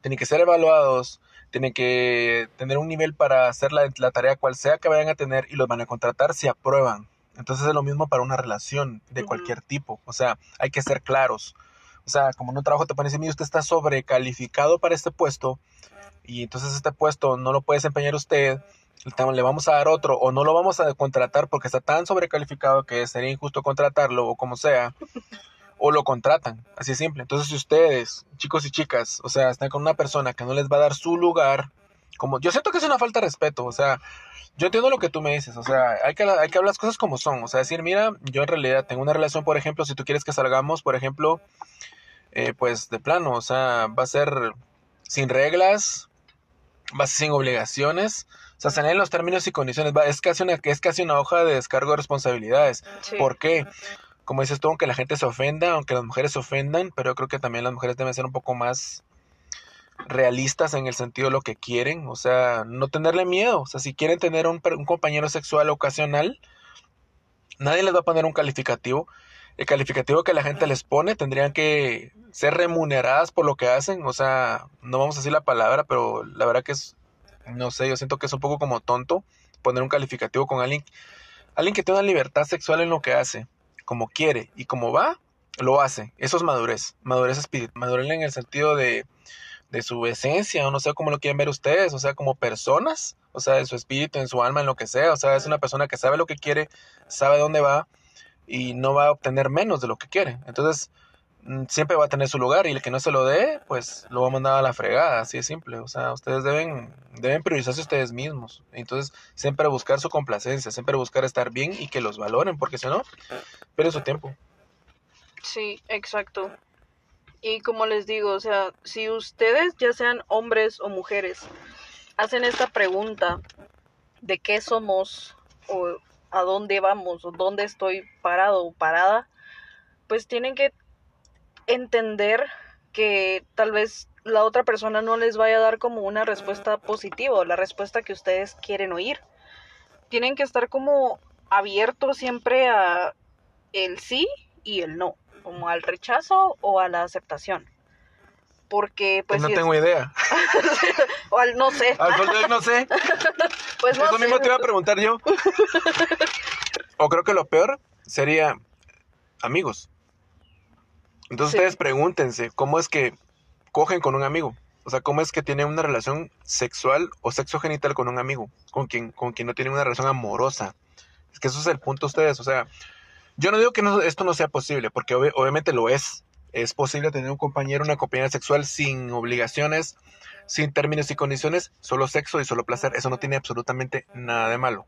tienen que ser evaluados, tienen que tener un nivel para hacer la, la, tarea cual sea que vayan a tener y los van a contratar si aprueban. Entonces es lo mismo para una relación de cualquier tipo. O sea, hay que ser claros. O sea, como en un trabajo te pones decir, mí usted está sobrecalificado para este puesto y entonces este puesto no lo puede desempeñar usted, le vamos a dar otro o no lo vamos a contratar porque está tan sobrecalificado que sería injusto contratarlo o como sea, o lo contratan, así es simple. Entonces si ustedes, chicos y chicas, o sea, están con una persona que no les va a dar su lugar, como yo siento que es una falta de respeto, o sea, yo entiendo lo que tú me dices, o sea, hay que, hay que hablar las cosas como son, o sea, decir, mira, yo en realidad tengo una relación, por ejemplo, si tú quieres que salgamos, por ejemplo, eh, pues de plano, o sea, va a ser sin reglas, va a ser sin obligaciones, o sea, se en los términos y condiciones, va, es, casi una, es casi una hoja de descargo de responsabilidades. ¿Por qué? Como dices tú, aunque la gente se ofenda, aunque las mujeres se ofendan, pero yo creo que también las mujeres deben ser un poco más realistas en el sentido de lo que quieren, o sea, no tenerle miedo, o sea, si quieren tener un, un compañero sexual ocasional, nadie les va a poner un calificativo. El calificativo que la gente les pone tendrían que ser remuneradas por lo que hacen. O sea, no vamos a decir la palabra, pero la verdad que es, no sé, yo siento que es un poco como tonto poner un calificativo con alguien, alguien que tenga libertad sexual en lo que hace, como quiere y como va, lo hace. Eso es madurez, madurez espiritual, madurez en el sentido de, de su esencia, o no sé cómo lo quieren ver ustedes, o sea, como personas, o sea, en su espíritu, en su alma, en lo que sea, o sea, es una persona que sabe lo que quiere, sabe dónde va y no va a obtener menos de lo que quiere. Entonces, mm, siempre va a tener su lugar y el que no se lo dé, pues lo va a mandar a la fregada, así de simple. O sea, ustedes deben, deben priorizarse ustedes mismos. Entonces, siempre buscar su complacencia, siempre buscar estar bien y que los valoren, porque si no, pierden su tiempo. Sí, exacto. Y como les digo, o sea, si ustedes, ya sean hombres o mujeres, hacen esta pregunta de qué somos o a dónde vamos o dónde estoy parado o parada, pues tienen que entender que tal vez la otra persona no les vaya a dar como una respuesta positiva o la respuesta que ustedes quieren oír. Tienen que estar como abiertos siempre a el sí y el no, como al rechazo o a la aceptación. Porque pues no si es- tengo idea. o al no sé. Al sol no sé. Pues no Eso sé. mismo te iba a preguntar yo. O creo que lo peor sería amigos. Entonces Sí. ustedes pregúntense, ¿cómo es que cogen con un amigo? O sea, ¿cómo es que tienen una relación sexual o sexo genital con un amigo? Con quien, con quien no tienen una relación amorosa. Es que eso es el punto de ustedes. O sea, yo no digo que no- esto no sea posible, porque obvi- obviamente lo es. Es posible tener un compañero, una compañera sexual sin obligaciones, sin términos y condiciones, solo sexo y solo placer. Eso no tiene absolutamente nada de malo.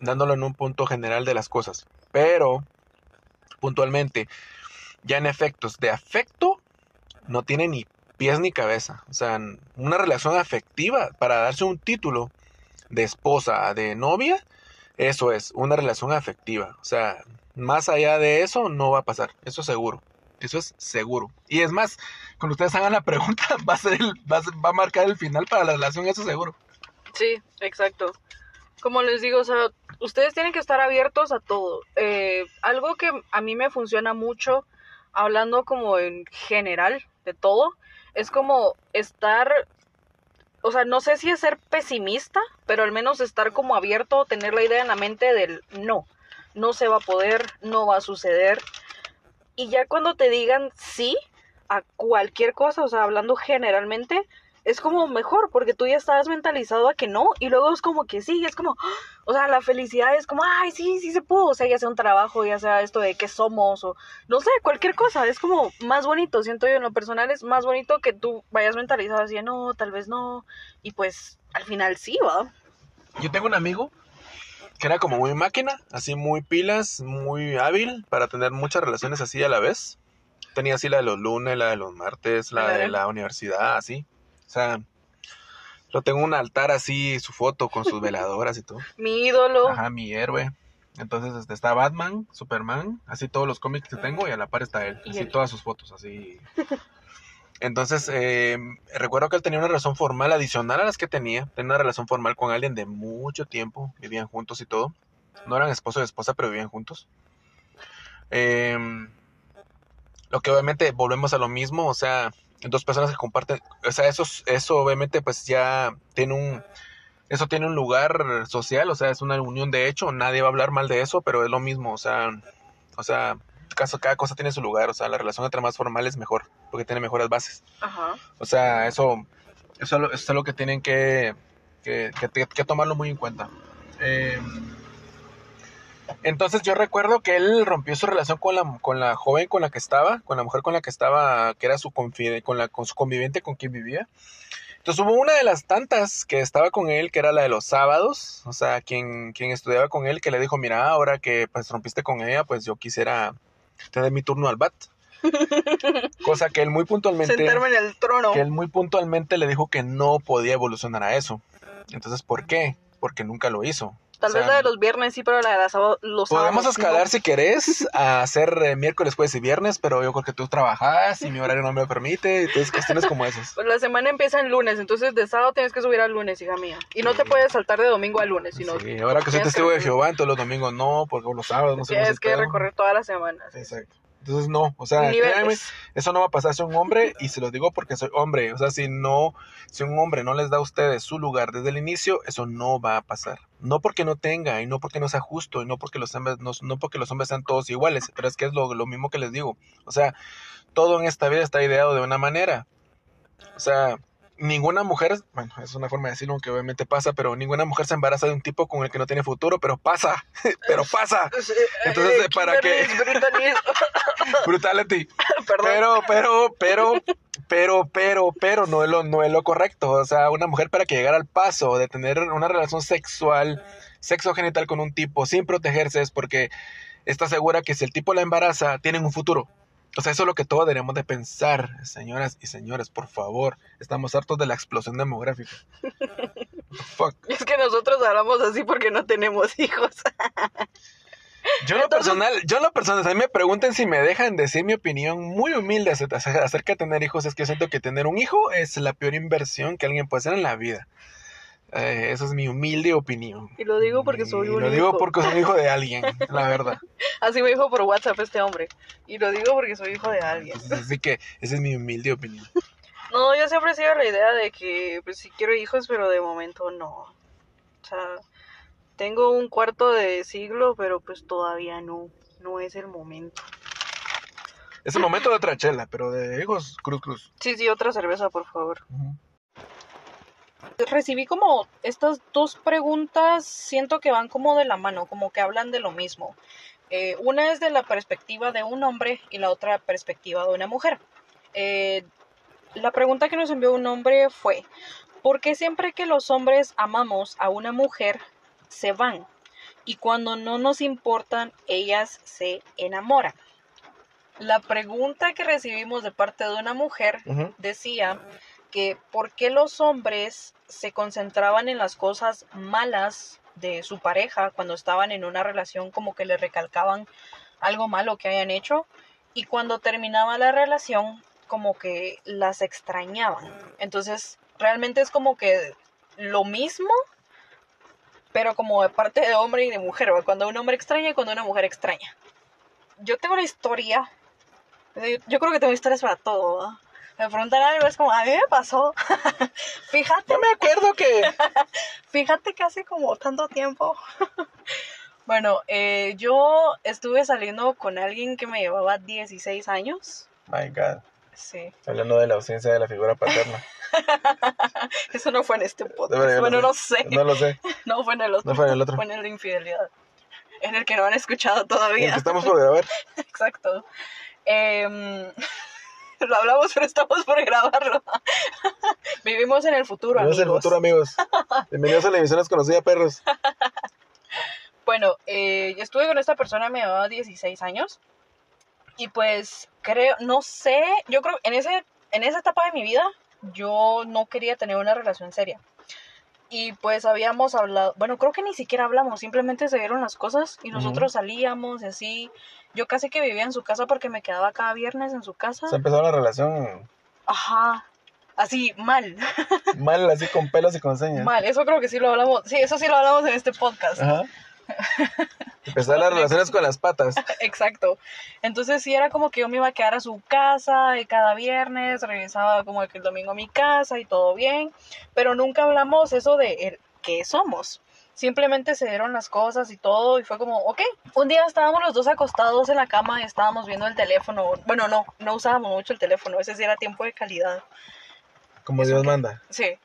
Dándolo en un punto general de las cosas. Pero, puntualmente, ya en efectos de afecto, no tiene ni pies ni cabeza. O sea, una relación afectiva para darse un título de esposa, de novia, eso es, una relación afectiva. O sea, más allá de eso no va a pasar. Eso es seguro. Eso es seguro. Y es más, cuando ustedes hagan la pregunta, va a, ser el- va a, va a marcar el final para la relación, eso seguro. Sí, exacto. Como les digo, o sea, ustedes tienen que estar abiertos a todo. Eh, algo que a mí me funciona mucho, hablando como en general de todo, es como estar, o sea, no sé si es ser pesimista, pero al menos estar como abierto, tener la idea en la mente del no, no se va a poder, no va a suceder. Y ya cuando te digan sí a cualquier cosa, o sea, hablando generalmente, es como mejor porque tú ya estás mentalizado a que no y luego es como que sí, es como, o sea, la felicidad es como, ay, sí, sí se pudo, o sea, ya sea un trabajo, ya sea esto de qué somos o no sé, cualquier cosa, es como más bonito, siento yo en lo personal es más bonito que tú vayas mentalizado así, no, tal vez no y pues al final sí, va. Yo tengo un amigo que era como muy máquina, así muy pilas, muy hábil para tener muchas relaciones así a la vez. Tenía así la de los lunes, la de los martes, la de la universidad, así. O sea, lo tengo en un altar así, su foto con sus veladoras y todo. Mi ídolo, Ajá, mi héroe. Entonces este, está Batman, Superman, así todos los cómics que tengo y a la par está él, así él. todas sus fotos, así. Entonces, eh, recuerdo que él tenía una relación formal adicional a las que tenía. Tenía una relación formal con alguien de mucho tiempo, vivían juntos y todo. No eran esposo y esposa, pero vivían juntos. Em, lo que obviamente volvemos a lo mismo, o sea, dos personas que comparten, o sea, eso, es- eso obviamente pues ya tiene un, eso tiene un lugar social, o sea, es una unión de hecho, nadie va a hablar mal de eso, pero es lo mismo, o sea, o sea, caso, cada cosa tiene su lugar, o sea, la relación entre más formal es mejor, porque tiene mejores bases. ajá, O sea, eso, eso, eso es algo que tienen que, que, que- que tomarlo muy en cuenta. Eh, entonces yo recuerdo que él rompió su relación con la, con la joven con la que estaba, con la mujer con la que estaba, que era su confide, con la con su conviviente con quien vivía. Entonces hubo una de las tantas que estaba con él, que era la de los sábados, o sea, quien, quien estudiaba con él, que le dijo, mira, ahora que pues rompiste con ella, pues yo quisiera tener mi turno al bat. Cosa que él muy puntualmente sentarme en el trono. que él muy puntualmente le dijo que no podía evolucionar a eso. Entonces, ¿por qué? Porque nunca lo hizo. Tal O vez sea, la de los viernes sí, pero la de las sábado- los sábados. Podemos no. escalar si querés a hacer eh, miércoles, jueves y viernes, pero yo creo que tú trabajas y mi horario no me lo permite, entonces cuestiones como esas. Pues la semana empieza el lunes, entonces de sábado tienes que subir al lunes, hija mía. Y no te puedes saltar de domingo a lunes, sino Sí, ahora que soy testigo de que- Jehová, entonces los domingos no, porque los sábados no cómo tienes se que pedo. recorrer toda la semana. Exacto. Entonces no, o sea, créanme, eso no va a pasar si un hombre, y se lo digo porque soy hombre, o sea, si no, si un hombre no les da a ustedes su lugar desde el inicio, eso no va a pasar. No porque no tenga, y no porque no sea justo, y no porque los hombres, no, no porque los hombres sean todos iguales, pero es que es lo, lo mismo que les digo. O sea, todo en esta vida está ideado de una manera. O sea, ninguna mujer, bueno, es una forma de decirlo, aunque obviamente pasa, pero ninguna mujer se embaraza de un tipo con el que no tiene futuro, pero pasa, pero pasa. Entonces, Eh, ¿para qué? Kimberly Brittany- Brutality. Perdón. Pero, pero, pero, pero, pero, pero no es lo, no es lo correcto. O sea, una mujer para que llegara al paso de tener una relación sexual, sexo genital con un tipo sin protegerse es porque está segura que si el tipo la embaraza, tienen un futuro. O sea, eso es lo que todos deberíamos de pensar, señoras y señores, por favor. Estamos hartos de la explosión demográfica. Fuck. Es que nosotros hablamos así porque no tenemos hijos. Yo en lo personal, yo en lo personal, si a mí me pregunten si me dejan decir mi opinión muy humilde acerca de tener hijos, es que siento que tener un hijo es la peor inversión que alguien puede hacer en la vida. Eh, esa es mi humilde opinión. Y lo digo porque soy Y un Lo digo hijo. porque soy hijo de alguien, la verdad. Así me dijo por WhatsApp este hombre. Y lo digo porque soy hijo de alguien. Entonces, así que esa es mi humilde opinión. No, yo siempre he sido la idea de que pues sí quiero hijos, pero de momento no. O sea, tengo un cuarto de siglo, pero pues todavía no. No es el momento. Es el momento de otra chela, pero de hijos, cruz, cruz. Sí, sí, otra cerveza, por favor. Recibí como estas dos preguntas, siento que van como de la mano, como que hablan de lo mismo. Eh, una es de la perspectiva de un hombre y la otra perspectiva de una mujer. Eh, la pregunta que nos envió un hombre fue, ¿por qué siempre que los hombres amamos a una mujer se van? Y cuando no nos importan, ellas se enamoran. La pregunta que recibimos de parte de una mujer decía que por qué los hombres se concentraban en las cosas malas de su pareja cuando estaban en una relación como que le recalcaban algo malo que hayan hecho y cuando terminaba la relación como que las extrañaban. Entonces, realmente es como que lo mismo, pero como de parte de hombre y de mujer, ¿va? cuando un hombre extraña y cuando una mujer extraña. Yo tengo una historia, yo creo que tengo historias para todo. Me preguntan algo, es como, a mí me pasó. fíjate, Yo me acuerdo que... fíjate que hace como tanto tiempo. bueno, eh, yo estuve saliendo con alguien que me llevaba 16 años. My God. Sí, Hablando de la ausencia de la figura paterna. eso no fue en este podcast. Bueno, no sé. No lo sé. No fue en el otro. No fue en el otro. Fue en el de infidelidad. En el que no han escuchado En el todavía. que estamos por grabar. Exacto. Em, lo hablamos, pero estamos por grabarlo. Vivimos en el futuro, al amigos. futuro, amigos. Bienvenidos a la emisión Desconocida, perros. Bueno, eh, yo estuve con esta persona, me llevaba 16 años. Y pues creo, no sé, yo creo en ese, en esa etapa de mi vida, yo no quería tener una relación seria. Y pues habíamos hablado, bueno, creo que ni siquiera hablamos, simplemente se dieron las cosas y nosotros salíamos y así. Yo casi que vivía en su casa porque me quedaba cada viernes en su casa. Se empezó una relación Ajá. Así, mal. mal, así con pelos y con señas. Mal. Eso creo que sí lo hablamos. Sí, eso sí lo hablamos en este podcast. Ajá. Empezar las relaciones con las patas. Exacto. Entonces sí era como que yo me iba a quedar a su casa y cada viernes regresaba como que el domingo a mi casa y todo bien, pero nunca hablamos eso de el- qué somos. Simplemente se dieron las cosas y todo y fue como, ok. Un día estábamos los dos acostados en la cama y estábamos viendo el teléfono. Bueno, no, no usábamos mucho el teléfono, ese sí era tiempo de calidad. Como Dios manda. Sí.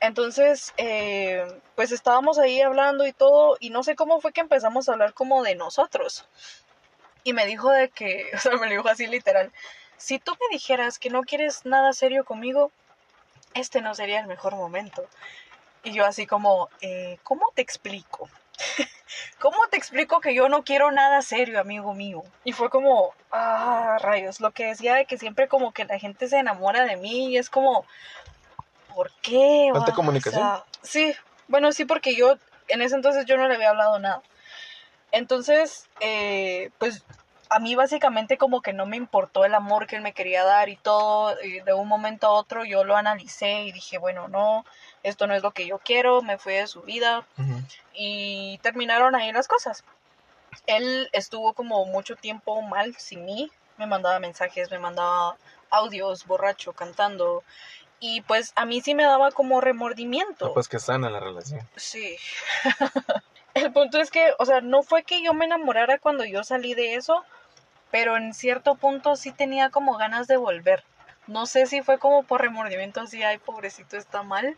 Entonces, eh, pues estábamos ahí hablando y todo, y no sé cómo fue que empezamos a hablar como de nosotros. Y me dijo de que, o sea, me lo dijo así literal, si tú me dijeras que no quieres nada serio conmigo, este no sería el mejor momento. Y yo así como, eh, ¿cómo te explico? ¿Cómo te explico que yo no quiero nada serio, amigo mío? Y fue como, ah, rayos, lo que decía de que siempre como que la gente se enamora de mí y es como, ¿por qué? ¿Falta va? comunicación? O sea, sí, bueno, sí, porque yo en ese entonces yo no le había hablado nada. Entonces, eh, pues a mí básicamente como que no me importó el amor que él me quería dar y todo. Y de un momento a otro yo lo analicé y dije, bueno, no, esto no es lo que yo quiero, me fui de su vida y terminaron ahí las cosas. Él estuvo como mucho tiempo mal sin mí, me mandaba mensajes, me mandaba audios, borracho, cantando. Y pues a mí sí me daba como remordimiento. No, pues que sana la relación. Sí. El punto es que, o sea, no fue que yo me enamorara cuando yo salí de eso, pero en cierto punto sí tenía como ganas de volver. No sé si fue como por remordimiento, así, ay, pobrecito, está mal,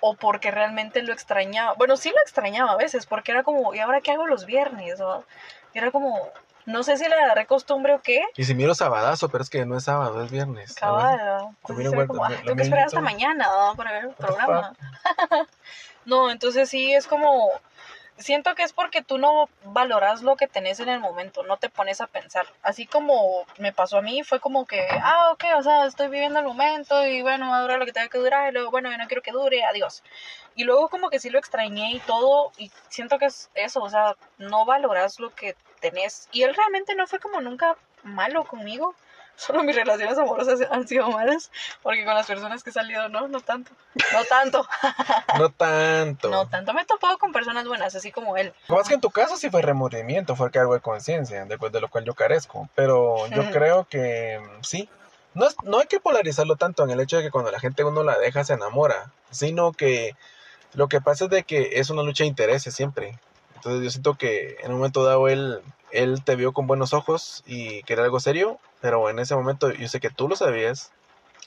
o porque realmente lo extrañaba. Bueno, sí lo extrañaba a veces, porque era como, ¿y ahora qué hago los viernes? O, era como, no sé si le agarré costumbre o qué. Y si miro sabadazo, pero es que no es sábado, es viernes. A ver. Cabal, entonces También era igual, como, también- "Ay, tengo que esperar hasta mañana ¿no? para ver el programa. no, entonces sí es como, siento que es porque tú no valoras lo que tenés en el momento, no te pones a pensar. Así como me pasó a mí, fue como que, ah, ok, o sea, estoy viviendo el momento y bueno, va a durar lo que tenga que durar y luego, bueno, yo no quiero que dure, adiós. Y luego como que sí lo extrañé y todo y siento que es eso, o sea, no valoras lo que tenés. Y él realmente no fue como nunca malo conmigo. Solo mis relaciones amorosas han sido malas, porque con las personas que he salido, no, no tanto. No tanto. No tanto. No tanto. Me he topado con personas buenas, así como él. Es que en tu caso sí fue remordimiento, fue cargo de conciencia, después de lo cual yo carezco. Pero yo creo que sí. No, es- no hay que polarizarlo tanto en el hecho de que cuando la gente uno la deja se enamora, sino que lo que pasa es de que es una lucha de intereses siempre. Entonces yo siento que en un momento dado él, él te vio con buenos ojos y quería algo serio, pero en ese momento yo sé que tú lo sabías,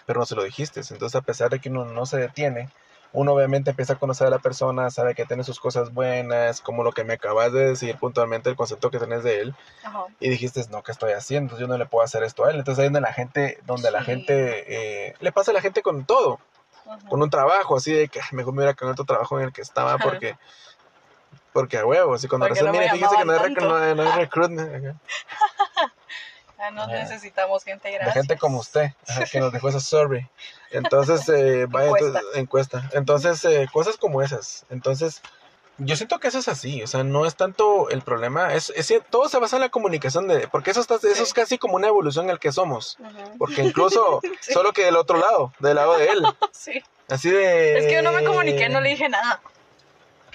pero no se lo dijiste. Entonces a pesar de que uno no se detiene, uno obviamente empieza a conocer a la persona, sabe que tiene sus cosas buenas, como lo que me acabas de decir puntualmente, el concepto que tenés de él, Ajá. y dijiste, no, ¿qué estoy haciendo? Yo no le puedo hacer esto a él. Entonces ahí es donde la gente, donde la Sí. gente, eh, le pasa a la gente con todo, con un trabajo, así de que "Ay, mejor me hubiera quedado en otro trabajo en el que estaba Ajá. porque... Porque a huevo, así cuando recién, no mire, fíjese que no hay- no hay recruitment, ajá. No necesitamos gente de gracias. gente como usted, ajá, que nos dejó esa survey. Entonces, eh, vaya, Encuesta. entonces, encuesta. Entonces, eh, cosas como esas. Entonces, yo siento que eso es así, o sea, no es tanto el problema, es, es todo se basa en la comunicación, de, porque eso, está, eso Sí. es casi como una evolución en el que somos. Porque incluso, Sí. solo que del otro lado, del lado de él. Sí. Así de... Es que yo no me comuniqué, no le dije nada.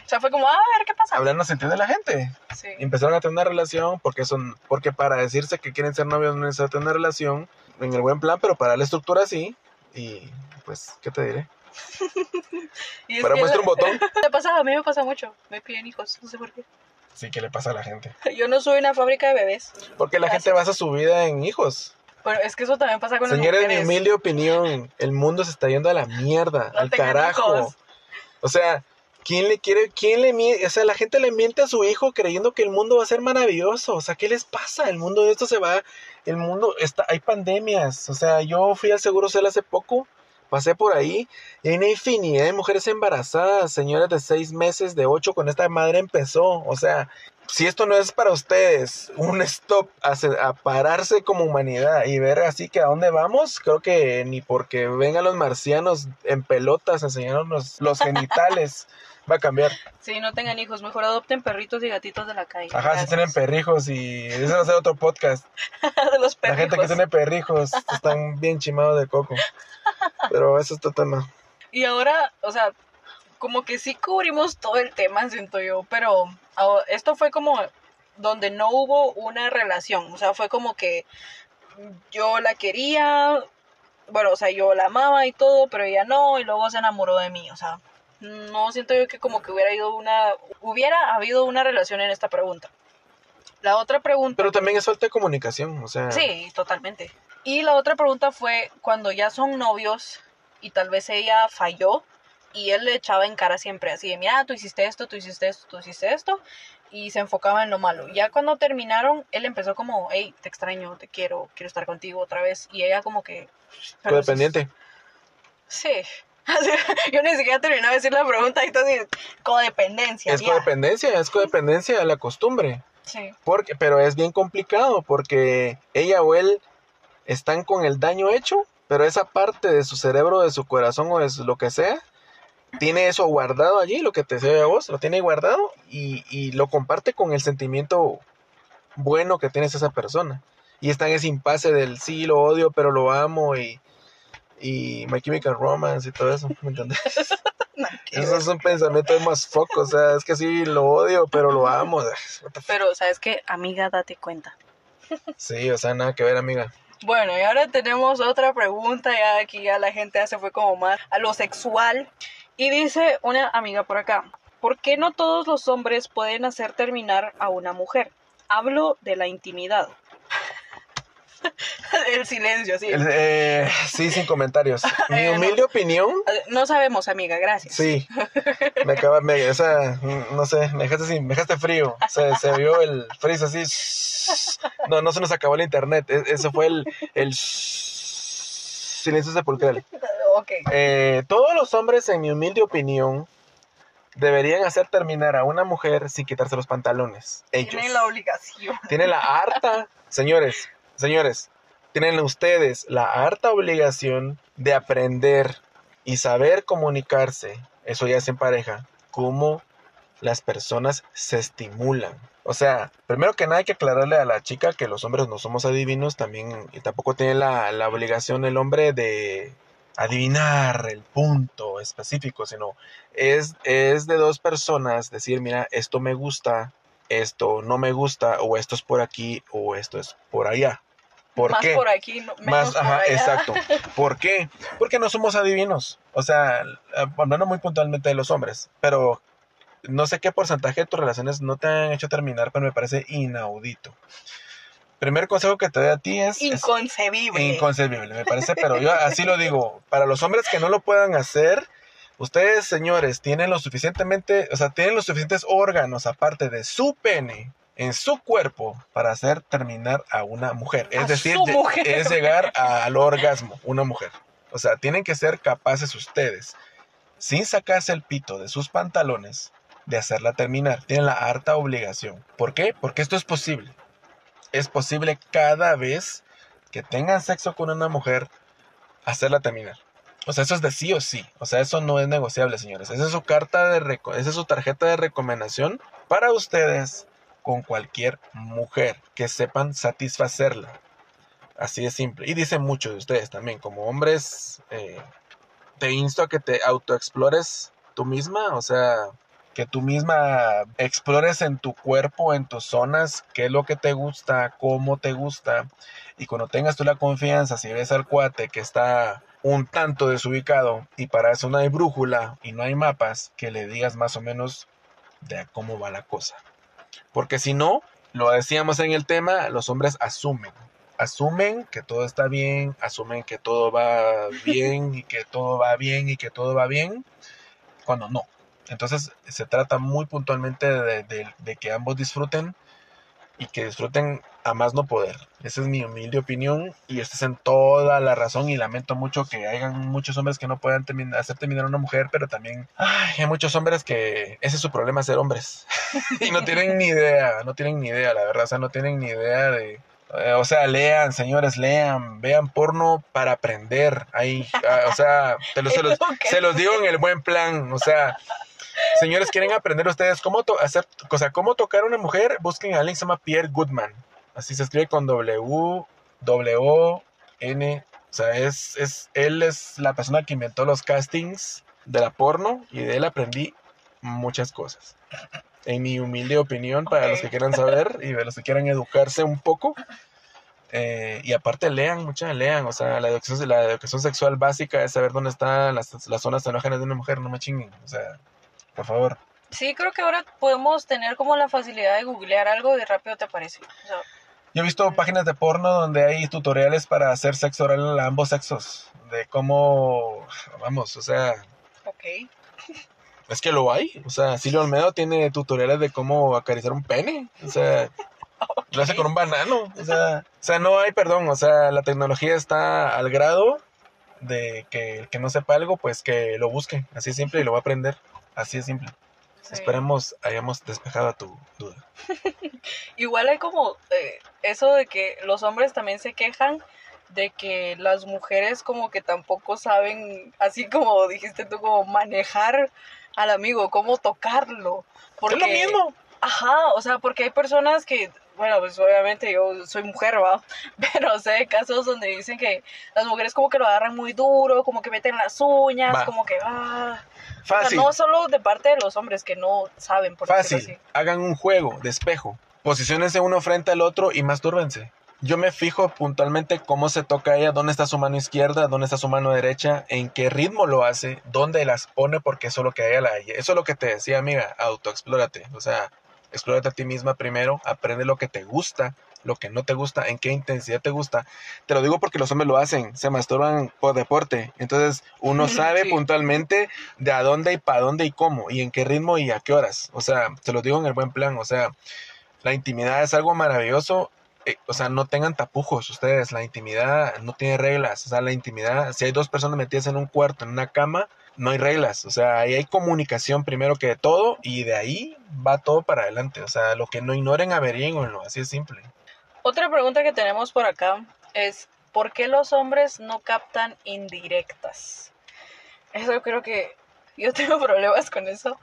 O sea, fue como, "Ah, a ver qué pasa. Hablando sentido de la gente. Sí. Empezaron a tener una relación porque son porque para decirse que quieren ser novios no es necesario tener una relación en el buen plan, pero para la estructura sí. Y pues, ¿qué te diré? Y Para muestra la- un botón. Me pasa, a mí me pasa mucho. Me piden hijos, no sé por qué. Sí, ¿qué le pasa a la gente? Yo no soy una fábrica de bebés. Porque la gente basa su vida en hijos. Pero es que eso también pasa con Señores, las mi mujeres. humilde opinión, el mundo se está yendo a la mierda, No al carajo. hijos. O sea, ¿quién le quiere, quién le miente? O sea, la gente le miente a su hijo creyendo que el mundo va a ser maravilloso. O sea, ¿qué les pasa? El mundo de esto se va, el mundo está, hay pandemias. O sea, yo fui al Seguro Social hace poco, pasé por ahí, y una infinidad de mujeres embarazadas, señoras de seis meses, de ocho, con esta madre empezó. O sea, si esto no es para ustedes un stop a, a pararse como humanidad y ver así que a dónde vamos, creo que ni porque vengan los marcianos en pelotas a enseñarnos los genitales va a cambiar. Sí, no tengan hijos, mejor adopten perritos y gatitos de la calle. Ajá, si tienen perrijos y ese va a ser otro podcast. de los La gente que perrijos. tiene perrijos están bien chimados de coco. Pero eso es otro tema. Y ahora, o sea, como que sí cubrimos todo el tema, siento yo, pero ah, esto fue como donde no hubo una relación, o sea, fue como que yo la quería, bueno, o sea, yo la amaba y todo, pero ella no, y luego se enamoró de mí, o sea, no siento yo que como que hubiera ido una, hubiera habido una relación en esta pregunta. La otra pregunta... Pero también es falta de comunicación, o sea, Sí, totalmente. Y la otra pregunta fue cuando ya son novios y tal vez ella falló y él le echaba en cara siempre así de, mira, tú hiciste esto, tú hiciste esto, tú hiciste esto y se enfocaba en lo malo. Ya cuando terminaron, él empezó como, hey, te extraño, te quiero, quiero estar contigo otra vez y ella como que... "Pero eso es- codependiente. Sí. Así, yo ni siquiera terminé de decir la pregunta y entonces codependencia. Es ya. codependencia, es codependencia de la costumbre. Sí. Porque, pero es bien complicado porque ella o él están con el daño hecho, pero esa parte de su cerebro, de su corazón o de su- lo que sea, tiene eso guardado allí, lo que te se a vos, lo tiene guardado y, y lo comparte con el sentimiento bueno que tienes esa persona. Y está en ese impasse del sí, lo odio, pero lo amo y, y My Chemical Romance y todo eso, ¿me entiendes? Eso es un pensamiento más foco, o sea, es que sí, lo odio, pero lo amo. Pero, ¿sabes qué? Amiga, date cuenta. Sí, o sea, nada que ver, amiga. Bueno, y ahora tenemos otra pregunta, ya aquí ya la gente ya se fue como más a lo sexual. Y dice una amiga por acá, ¿por qué no todos los hombres pueden hacer terminar a una mujer? Hablo de la intimidad. El silencio, sí. Eh, sí, sin comentarios. Mi eh, humilde opinión. No sabemos, amiga, gracias. Sí. Me acaba, me, o sea, no sé, me dejaste, me dejaste frío. Se, se vio el freeze así. No, no se nos acabó el internet. E, eso fue el, el silencio sepulcral. Ok. Eh, todos los hombres, en mi humilde opinión, deberían hacer terminar a una mujer sin quitarse los pantalones. Ellos. Tienen la obligación. Tienen la harta, señores, Señores, tienen ustedes la harta obligación de aprender y saber comunicarse, eso ya es en pareja, cómo las personas se estimulan. O sea, primero que nada hay que aclararle a la chica que los hombres no somos adivinos también y tampoco tiene la, la obligación el hombre de adivinar el punto específico, sino es, es de dos personas decir, mira, esto me gusta, esto no me gusta, o esto es por aquí, o esto es por allá. ¿Por más por aquí, menos por allá. exacto. ¿Por qué? Porque no somos adivinos. O sea, eh, hablando muy puntualmente de los hombres, pero no sé qué porcentaje de tus relaciones no te han hecho terminar, pero me parece inaudito. Primer consejo que te doy a ti es... Inconcebible. inconcebible, me parece, pero yo así lo digo. Para los hombres que no lo puedan hacer, ustedes, señores, tienen lo suficientemente, o sea, tienen los suficientes órganos aparte de su pene en su cuerpo para hacer terminar a una mujer. Es decir, es llegar al orgasmo, una mujer. O sea, tienen que ser capaces ustedes, sin sacarse el pito de sus pantalones, de hacerla terminar. Tienen la harta obligación. ¿Por qué? Porque esto es posible. Es posible cada vez que tengan sexo con una mujer, hacerla terminar. O sea, eso es de sí o sí. O sea, eso no es negociable, señores. Esa es su carta de esa es su tarjeta de recomendación para ustedes con cualquier mujer que sepan satisfacerla. Así de simple. Y dicen muchos de ustedes también, como hombres, eh, te insto a que te autoexplores tú misma, o sea, que tú misma explores en tu cuerpo, en tus zonas, qué es lo que te gusta, cómo te gusta. Y cuando tengas tú la confianza, si ves al cuate que está un tanto desubicado y para eso no hay brújula y no hay mapas, que le digas más o menos de cómo va la cosa. Porque si no, lo decíamos en el tema, los hombres asumen. Asumen que todo está bien, asumen que todo va bien y que todo va bien y que todo va bien, cuando no. Entonces se trata muy puntualmente de, que ambos disfruten y que disfruten a más no poder. Esa es mi humilde opinión y esta es en toda la razón y lamento mucho que hayan muchos hombres que no puedan hacer terminar a una mujer, pero también hay muchos hombres que ese es su problema ser hombres y no tienen ni idea, no tienen ni idea, la verdad, o sea, no tienen ni idea de... Eh, o sea, lean, señores, lean, vean porno para aprender. Ahí, ah, o sea, se, los, se los digo en el buen plan. O sea, Señores, ¿quieren aprender ustedes cómo, hacer, o sea, cómo tocar a una mujer? Busquen a alguien que se llama Pierre Goodman. Así se escribe con W, W, N. O sea, es, es, él es la persona que inventó los castings de la porno y de él aprendí muchas cosas. En mi humilde opinión, para los que quieran saber y de los que quieran educarse un poco. Eh, y aparte lean, muchas lean, o sea, la educación, la educación sexual básica es saber dónde están las, las zonas erógenas de una mujer, no me chinguen, o sea, por favor. Sí, creo que ahora podemos tener como la facilidad de googlear algo y rápido te aparece. Yo he visto páginas de porno donde hay tutoriales para hacer sexo oral a ambos sexos. De cómo, vamos, o sea... Ok. Es que lo hay. O sea, Silvio Olmedo tiene tutoriales de cómo acariciar un pene. O sea, lo hace con un banano. O sea, o sea, no hay perdón. O sea, la tecnología está al grado de que el que no sepa algo, pues que lo busque. Así simple y lo va a aprender. Así es simple. Esperemos hayamos despejado tu duda. Igual hay como eh, eso de que los hombres también se quejan de que las mujeres como que tampoco saben, así como dijiste tú, como manejar al amigo, cómo tocarlo. Porque, Es lo mismo. Ajá, o sea, porque hay personas que, bueno, pues obviamente yo soy mujer, va, pero sé de casos donde dicen que las mujeres como que lo agarran muy duro, como que meten las uñas, Va. como que, ah. O sea, Fácil. no solo de parte de los hombres que no saben, por decirlo Fácil. Hagan un juego de espejo. Posiciónense uno frente al otro y mastúrbense. Yo me fijo puntualmente cómo se toca ella, dónde está su mano izquierda, dónde está su mano derecha, en qué ritmo lo hace, dónde las pone, porque eso es lo que a ella la Eso es lo que te decía, amiga, autoexplórate. O sea, explórate a ti misma primero, aprende lo que te gusta, lo que no te gusta, en qué intensidad te gusta. Te lo digo porque los hombres lo hacen, se masturban por deporte. Entonces, uno sabe Sí. puntualmente de a dónde y para dónde y cómo, y en qué ritmo y a qué horas. O sea, te lo digo en el buen plan. O sea, la intimidad es algo maravilloso. eh, o sea, no tengan tapujos ustedes. La intimidad no tiene reglas. O sea, la intimidad, si hay dos personas metidas en un cuarto, en una cama, no hay reglas. O sea, ahí hay comunicación primero que todo y de ahí va todo para adelante. O sea, lo que no ignoren, averíenlo. Así es simple. Otra pregunta que tenemos por acá es, ¿por qué los hombres no captan indirectas? Eso creo que yo tengo problemas con eso.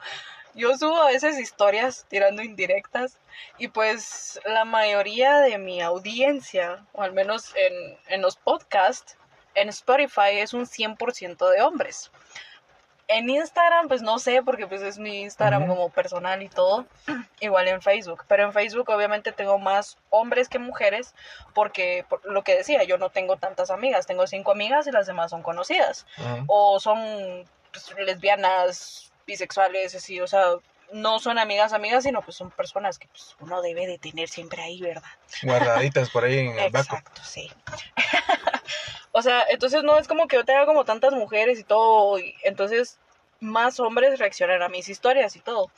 Yo subo a veces historias tirando indirectas y pues la mayoría de mi audiencia, o al menos en, en los podcasts, en Spotify es un 100% de hombres. En Instagram, pues no sé, porque pues es mi Instagram Ujú. como personal y todo. Igual en Facebook. Pero en Facebook obviamente tengo más hombres que mujeres porque, por lo que decía, yo no tengo tantas amigas. Tengo cinco amigas y las demás son conocidas. Ujú. O son pues, lesbianas, bisexuales, así. O sea, no son amigas amigas, sino pues son personas que pues, uno debe de tener siempre ahí, ¿verdad? Guardaditas por ahí en el backup. Exacto, sí. o sea, entonces no es como que yo tenga como tantas mujeres y todo, y entonces más hombres reaccionan a mis historias y todo.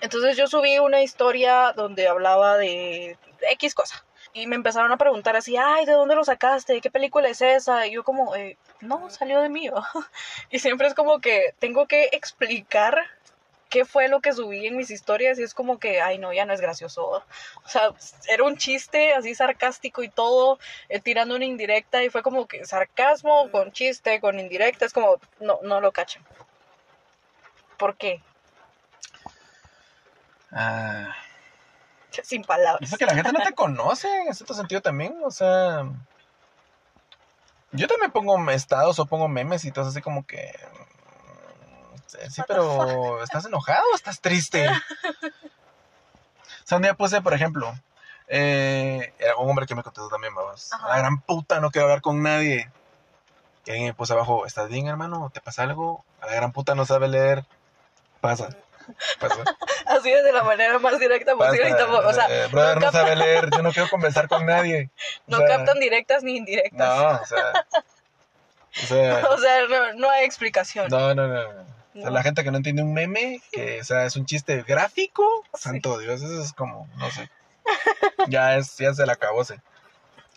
Entonces yo subí una historia donde hablaba de X cosa. Y me empezaron a preguntar así, ay, ¿de dónde lo sacaste? ¿Qué película es esa? Y yo como, eh, no, salió de mí. ¿va?". Y siempre es como que tengo que explicar qué fue lo que subí en mis historias y es como que, ay, no, ya no es gracioso. ¿va?". O sea, era un chiste así sarcástico y todo, eh, tirando una indirecta y fue como que sarcasmo con chiste, con indirecta, es como, no, no lo cachan. ¿Por qué? Ah. Sin palabras. porque la gente no te conoce en cierto sentido también, o sea... Yo también pongo estados o pongo memes y todo así como que... mm, Sí, pero ¿estás enojado o estás triste? O sea, un día puse, por ejemplo, eh, era un hombre que me contestó también, vamos. Ajá. La gran puta, no quiero hablar con nadie. Y alguien me puso abajo, ¿estás bien, hermano? ¿Te pasa algo? A la gran puta no sabe leer. Pasa. Pasa. Así es de la manera más directa posible. y Pasa. tampoco- o sea, Eh, brother, no, sabe leer. Yo no quiero conversar con nadie. O no sea, captan directas ni indirectas. No, o sea. O sea. O sea, no, no hay explicación. No, no, no. no. O sea, la gente que no entiende un meme, que o sea, es un chiste gráfico, santo Dios, eso es como, no sé. Ya es, ya se la acabó, sí.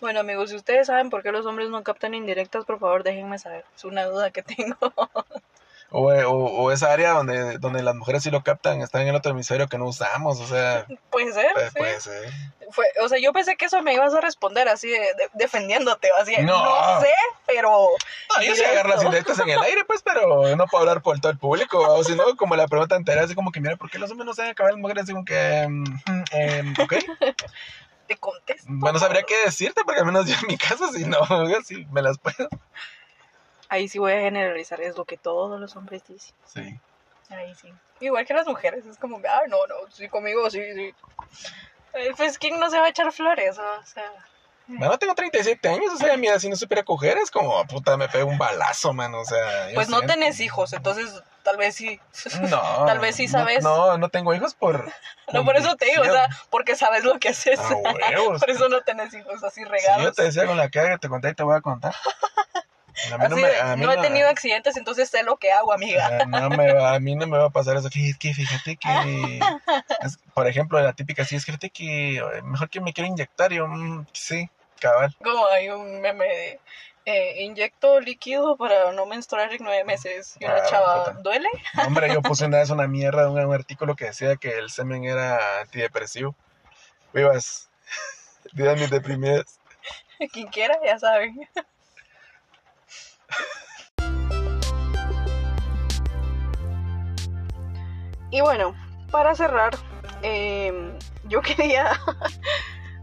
Bueno, amigos, si ustedes saben por qué los hombres no captan indirectas, por favor, déjenme saber. Es una duda que tengo. O, o, o esa área donde, donde las mujeres sí lo captan, está en el otro hemisferio que no usamos, o sea, Puede ser. pues, sí. puede ser. Fue, o sea, yo pensé que eso me ibas a responder así, de- de- defendiéndote, así. No. No sé, pero. No, yo sí agarro las indirectas en el aire, pues, pero no puedo hablar por todo el público, o si no, como la pregunta entera, así como que, mira, ¿por qué los hombres no saben acabar las mujeres? Así como que, mm, em, ok. Te contesto. Bueno, sabría qué decirte, porque al menos yo en mi caso, si no, sí, me las puedo. Ahí sí voy a generalizar, es lo que todos los hombres dicen. Sí. Ahí sí. Igual que las mujeres, es como, ah, no, no, sí, conmigo, sí, sí. Eh, Pues, ¿quién no se va a echar flores? O sea, Bueno, tengo 37 años, o sea, mira, si no supiera coger es como, puta, me pego un balazo, man, o sea. pues no tenés hijos, entonces tal vez sí. No. Tal vez sí no- sabes. No, no, tengo hijos por. No, por eso te digo, o sea, porque sabes lo que haces. Ah, por eso no tenés hijos así Si yo regados. te decía con la cara que te conté y te voy a contar. A mí no me, de, a mí no he tenido accidentes, entonces sé lo que hago, amiga. Ah, no me va- a mí no me va a pasar eso. Es que fíjate que, es- por ejemplo, la típica, sí, es que fíjate que eh, mejor que me quiero inyectar. Yo, mm, sí, cabal. Como hay un meme de eh, inyecto líquido para no menstruar en nueve meses. Y una Ah, chava, puta. ¿duele? Hombre, yo puse una vez una mierda, un, un artículo que decía que el semen era antidepresivo. Vivas, vidas mis deprimidas. Quien quiera, ya saben. Y bueno, para cerrar, em, yo quería...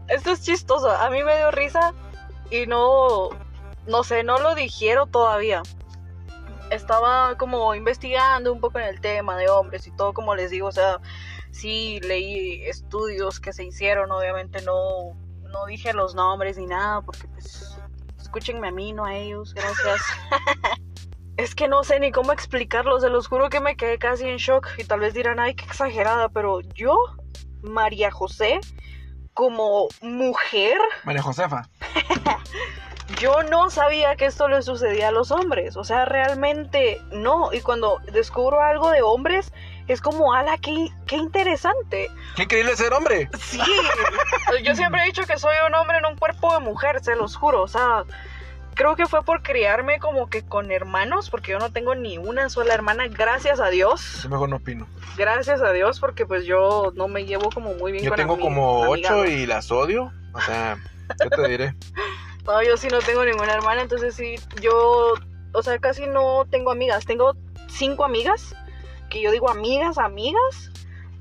Esto es chistoso, a mí me dio risa y no, no sé, no lo dijeron todavía. Estaba como investigando un poco en el tema de hombres y todo, como les digo, o sea, sí leí estudios que se hicieron, obviamente no, no dije los nombres ni nada, porque pues escúchenme a mí, no a ellos, gracias. es que no sé ni cómo explicarlo, se los juro que me quedé casi en shock y tal vez dirán, ay, qué exagerada, pero yo, María José, como mujer... María Josefa. yo no sabía que esto le sucedía a los hombres, o sea, realmente no, y cuando descubro algo de hombres, es como, ala, qué, qué interesante. Qué increíble ser hombre. Sí, yo siempre he dicho que soy un hombre en un cuerpo de mujer, se los juro, o sea, creo que fue por criarme como que con hermanos, porque yo no tengo ni una sola hermana, gracias a Dios. Yo mejor no opino. Gracias a Dios, porque pues yo no me llevo como muy bien Yo con tengo como ocho y las odio. O sea, ¿qué te diré? No, yo sí no tengo ninguna hermana, entonces sí, yo, o sea, casi no tengo amigas. Tengo cinco amigas, que yo digo amigas, amigas,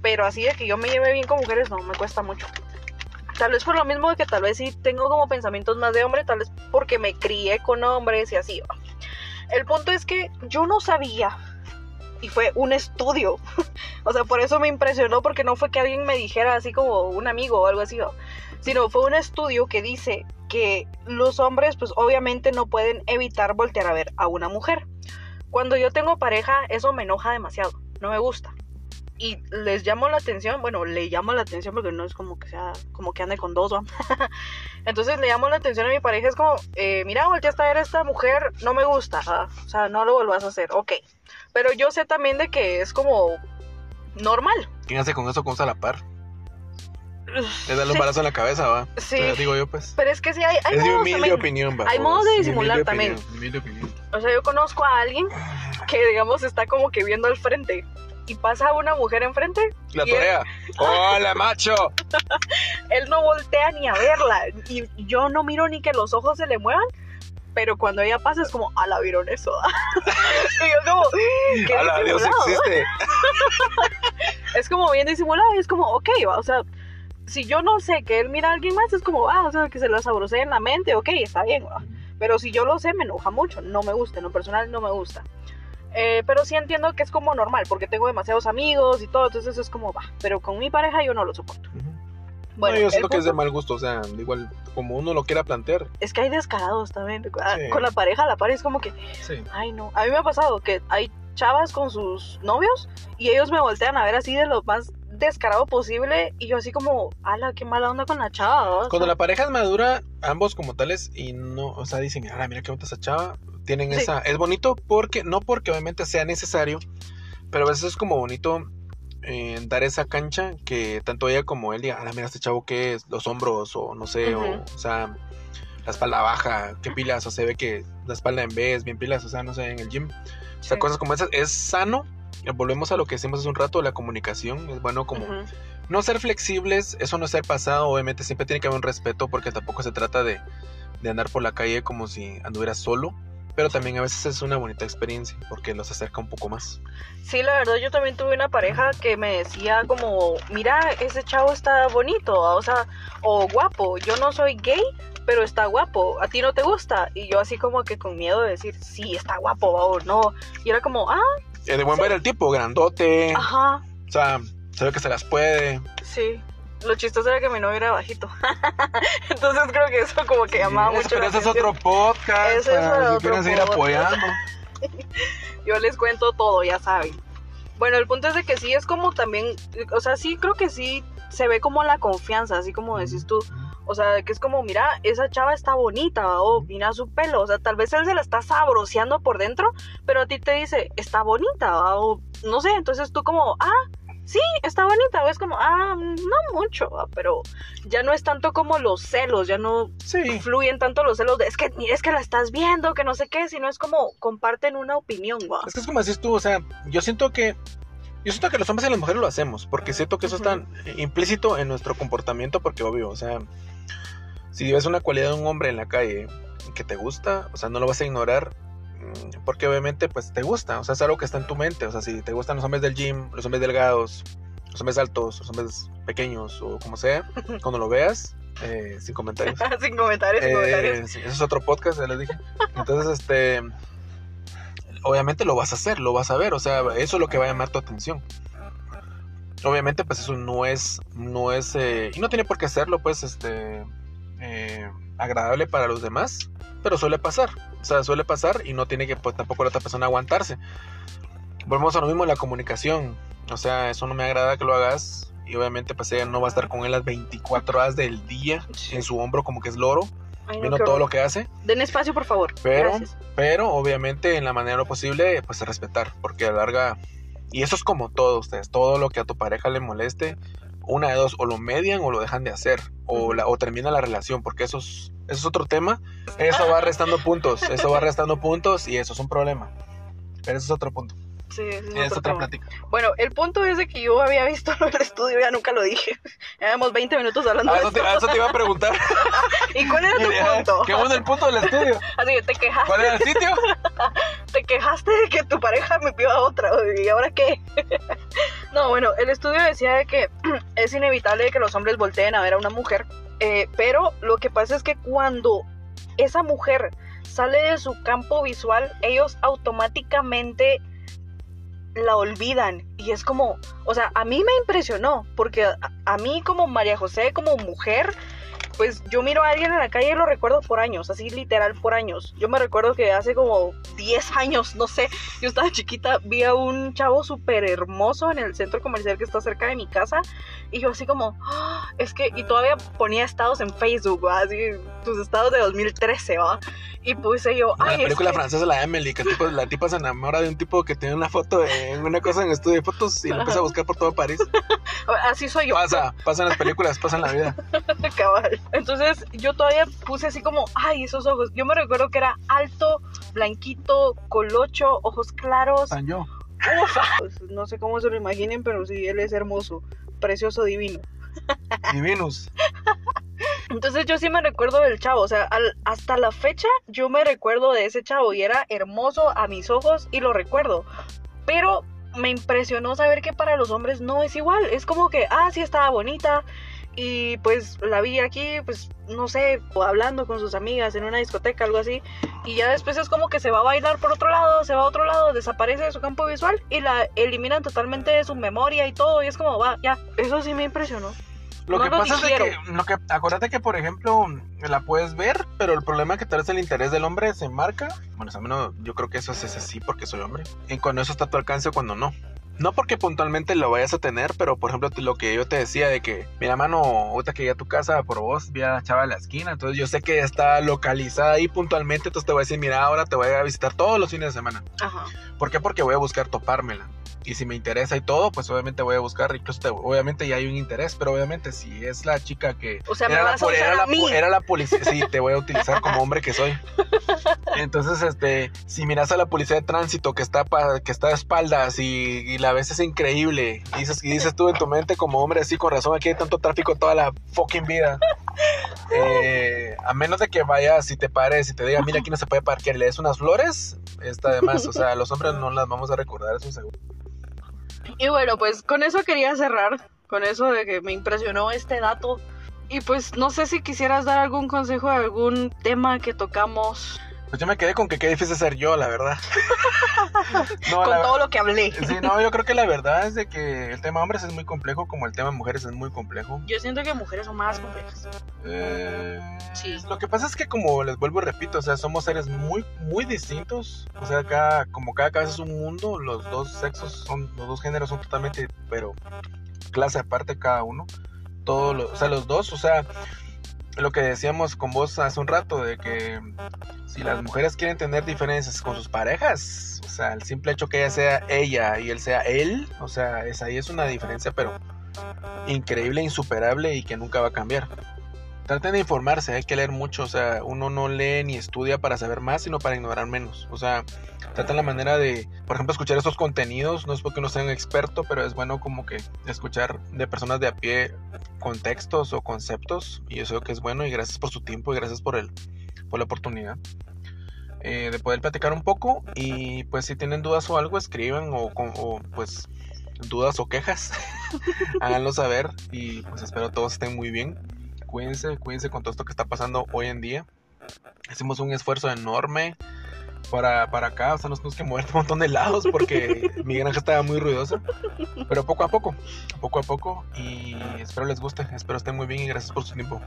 pero así de que yo me lleve bien con mujeres, no, me cuesta mucho. Tal vez por lo mismo de que tal vez sí tengo como pensamientos más de hombre, tal vez porque me crié con hombres y así. El punto es que yo no sabía, y fue un estudio, o sea, por eso me impresionó, porque no fue que alguien me dijera así como un amigo o algo así, sino fue un estudio que dice que los hombres pues obviamente no pueden evitar voltear a ver a una mujer. Cuando yo tengo pareja eso me enoja demasiado, no me gusta. Y les llamo la atención, bueno, le llamo la atención porque no es como que sea, como que ande con dos, ¿va? Entonces le llamo la atención a mi pareja, es como, eh, mira, volteaste a ver a esta mujer, no me gusta, o sea, no lo vuelvas a hacer, ok. Pero yo sé también de que es como normal. ¿Quién hace con eso con a la par? Le da un Sí, balazo en la cabeza, va. Sí. O sea, digo yo, pues. Pero es que sí, hay, hay es mi modos humilde opinión, va. hay modos de disimular también. opinión. O sea, yo conozco a alguien que, digamos, está como que viendo al frente y pasa una mujer enfrente, La él- torea. ¡Hola, macho! él no voltea ni a verla y yo no miro ni que los ojos se le muevan, pero cuando ella pasa es como, ala, vieron eso. y yo como, qué ¡Hala, Dios existe! Es como bien disimulado y es como, ok, va, o sea, si yo no sé que él mira a alguien más, es como, ah, o sea, que se lo saborosee en la mente, ok, está bien, va. Pero si yo lo sé, me enoja mucho, no me gusta, en lo personal no me gusta. Eh, pero sí entiendo que es como normal, porque tengo demasiados amigos y todo, entonces es como, va, pero con mi pareja yo no lo soporto. Bueno, no, yo siento que es de mal gusto, o sea, igual, como uno lo quiera plantear. es que hay descarados también, ah, Sí. con la pareja, la pareja es como que, Sí. ay no, a mí me ha pasado que hay chavas con sus novios y ellos me voltean a ver así de lo más descarado posible y yo así como, ala, qué mala onda con la chava. Cuando la pareja es madura, ambos como tales, y no, o sea, dicen, mira, mira qué bonita esa chava, tienen Sí. esa, es bonito porque, no porque obviamente sea necesario, pero a veces es como bonito eh, dar esa cancha que tanto ella como él diga, ah, mira este chavo que es, los hombros, o no sé, o, o sea, la espalda baja, qué pilas, o se ve que la espalda en vez, bien pilas, o sea, no sé, en el gym, o sea, sí. cosas como esas, es sano. Volvemos a lo que decimos hace un rato, la comunicación. Es bueno como no ser flexibles, eso no es ser pasado, obviamente siempre tiene que haber un respeto porque tampoco se trata de, de andar por la calle como si anduvieras solo, pero también a veces es una bonita experiencia porque los acerca un poco más. Sí, la verdad, yo también tuve una pareja que me decía como, mira, ese chavo está bonito, o sea, o guapo, yo no soy gay, pero está guapo, ¿a ti no te gusta? Y yo así como que con miedo de decir, sí, está guapo o no. Y era como, ah, Eh, de buen ver el tipo, grandote, ajá, o sea, se ve que se las puede. sí. Lo chistoso era que mi novio era bajito. Entonces creo que eso como que llamaba Sí, mucho pero ese es otro podcast, Ese es para si quieren seguir apoyando. Yo les cuento todo, ya saben. Bueno, el punto es de que sí es como también, o sea, sí creo que sí se ve como la confianza, así como decís tú. O sea, que es como, mira, esa chava está bonita, o mira su pelo. O sea, tal vez él se la está sabroseando por dentro, pero a ti te dice, está bonita, o no sé. Entonces tú como, ah, sí, está bonita. O es como, ah, no mucho, ¿va? pero ya no es tanto como los celos, ya no Sí, fluyen tanto los celos de, es que, es que la estás viendo, que no sé qué, sino es como comparten una opinión, ¿va? es que es como decís tú, o sea, yo siento que yo siento que los hombres y las mujeres lo hacemos, porque siento que eso Ujú. está implícito en nuestro comportamiento, porque obvio, o sea, Si ves una cualidad de un hombre en la calle que te gusta, o sea, no lo vas a ignorar porque obviamente pues te gusta, o sea, es algo que está en tu mente, o sea, si te gustan los hombres del gym, los hombres delgados, los hombres altos, los hombres pequeños o como sea, cuando lo veas, eh, sin comentarios. sin comentarios, sin Eh, comentarios. eso es otro podcast, ya les dije. Entonces, este, obviamente lo vas a hacer, lo vas a ver, o sea, eso es lo que va a llamar tu atención. Obviamente, pues eso no es, no es, eh, y no tiene por qué serlo, pues, este, eh, agradable para los demás, pero suele pasar, o sea, suele pasar y no tiene que, pues, tampoco la otra persona aguantarse. Volvemos a lo mismo, la comunicación, o sea, eso no me agrada que lo hagas. Y obviamente, pues ella no va a estar con él las 24 horas del día Sí. en su hombro como que es loro Ay, no, viendo qué todo lo que hace, Den espacio, por favor. Pero- Gracias. pero obviamente en la manera lo posible, pues respetar, porque a la larga, y eso es como todo ustedes, todo lo que a tu pareja le moleste, una de dos, o lo median o lo dejan de hacer, o, la, o termina la relación, porque eso es, eso es otro tema, eso va restando puntos, eso va restando puntos y eso es un problema. Pero eso es otro punto, Sí, es es otro otra tema. plática. Bueno, el punto es de que yo había visto del estudio, ya nunca lo dije. Llevamos 20 minutos hablando Ah, de eso, te, ah, eso te iba a preguntar. ¿Y cuál era tu punto? ¿Qué bueno el punto del estudio? Así que te quejaste, ¿Cuál era el sitio? te quejaste de que tu pareja me pidió a otra. ¿Y ahora qué? no, bueno, el estudio decía de que es inevitable que los hombres volteen a ver a una mujer. eh, pero lo que pasa es que cuando esa mujer sale de su campo visual, ellos automáticamente la olvidan. Y es como, o sea, a mí me impresionó, porque a, a mí como María José, como mujer, pues yo miro a alguien en la calle y lo recuerdo por años, así literal por años. Yo me recuerdo que hace como 10 años, no sé, yo estaba chiquita, vi a un chavo súper hermoso en el centro comercial que está cerca de mi casa y yo así como, "Ah", es que, y todavía ponía estados en Facebook, ¿va? así, tus estados de 2013, ¿va? Y puse yo, La ay, es película francesa, la Emily, que tipo- la tipa se enamora de un tipo que tiene una foto en una cosa en estudio de fotos y lo empieza a buscar por todo París. así soy yo. Pasa, pasa en las películas, pasa en la vida. Cabal. Entonces yo todavía puse así como, ay, esos ojos. Yo me recuerdo que era alto, blanquito, colocho, ojos claros. Tan yo. Ufa. Pues, no sé cómo se lo imaginen, pero sí, él es hermoso, precioso, divino. Divinus. Entonces yo sí me recuerdo del chavo, o sea, al- hasta la fecha yo me recuerdo de ese chavo y era hermoso a mis ojos y lo recuerdo. Pero me impresionó saber que para los hombres no es igual. Es como que, ah, sí estaba bonita y pues la vi aquí, pues no sé, o hablando con sus amigas en una discoteca, algo así. Y ya después es como que se va a bailar por otro lado, se va a otro lado, desaparece de su campo visual y la eliminan totalmente de su memoria y todo. Y es como, va, ya, eso sí me impresionó. Lo No que lo pasa es que, lo que, acuérdate que, por ejemplo, la puedes ver, pero el problema es que tal vez el interés del hombre se marca. Bueno, a menos yo creo que eso es así porque soy hombre. Y cuando eso está a tu alcance o cuando no. No porque puntualmente lo vayas a tener, pero por ejemplo lo que yo te decía de que, mira mano, ahorita que llegué a tu casa por vos, vi a la chava de la esquina, entonces yo sé que está localizada ahí puntualmente, entonces te voy a decir, mira, ahora te voy a visitar todos los fines de semana. Ajá. ¿Por qué? Porque voy a buscar topármela. Y si me interesa y todo, pues obviamente voy a buscar, incluso te- obviamente ya hay un interés, pero obviamente si es la chica que... O sea, me era, la, era, la, era policía, sí, te voy a utilizar como hombre que soy. Entonces, este, si miras a la policía de tránsito que está, pa- que está de espaldas y, y la ves es increíble, y dices, y dices tú en tu mente como hombre, así con razón, aquí hay tanto tráfico toda la fucking vida. Eh, a menos de que vayas y te pares y te diga, mira, aquí no se puede parquear y le des unas flores, está de más. O sea, los hombres no las vamos a recordar, eso seguro. Y bueno, pues con eso quería cerrar, con eso de que me impresionó este dato. Y pues no sé si quisieras dar algún consejo de algún tema que tocamos Pues yo me quedé con que qué difícil ser yo, la verdad. No, con la- todo lo que hablé. Sí, no, yo creo que la verdad es de que el tema hombres es muy complejo, como el tema mujeres es muy complejo. Yo siento que mujeres son más complejas. Eh, Sí. Lo que pasa es que como les vuelvo y repito, o sea, somos seres muy, muy distintos. O sea, cada, como cada cabeza es un mundo, los dos sexos son, los dos géneros son totalmente, pero clase aparte cada uno. Todos los, o sea, los dos, o sea, lo que decíamos con vos hace un rato, de que si las mujeres quieren tener diferencias con sus parejas, o sea, el simple hecho que ella sea ella y él sea él, o sea, es ahí es una diferencia, pero increíble, insuperable y que nunca va a cambiar. Traten de informarse, hay que leer mucho, o sea, uno no lee ni estudia para saber más, sino para ignorar menos. O sea, tratan la manera de, por ejemplo, escuchar estos contenidos, no es porque no sea un experto, pero es bueno como que escuchar de personas de a pie contextos o conceptos, y eso que es bueno, y gracias por su tiempo y gracias por, el, por la oportunidad. Eh, de poder platicar un poco y pues si tienen dudas o algo escriban o, o pues dudas o quejas háganlo saber y pues espero todos estén muy bien cuídense cuídense con todo esto que está pasando hoy en día hicimos un esfuerzo enorme para, para acá, o sea, nos tuvimos que mover un montón de lados porque mi granja estaba muy ruidosa. Pero poco a poco, poco a poco. Y espero les guste, espero estén muy bien y gracias por su tiempo.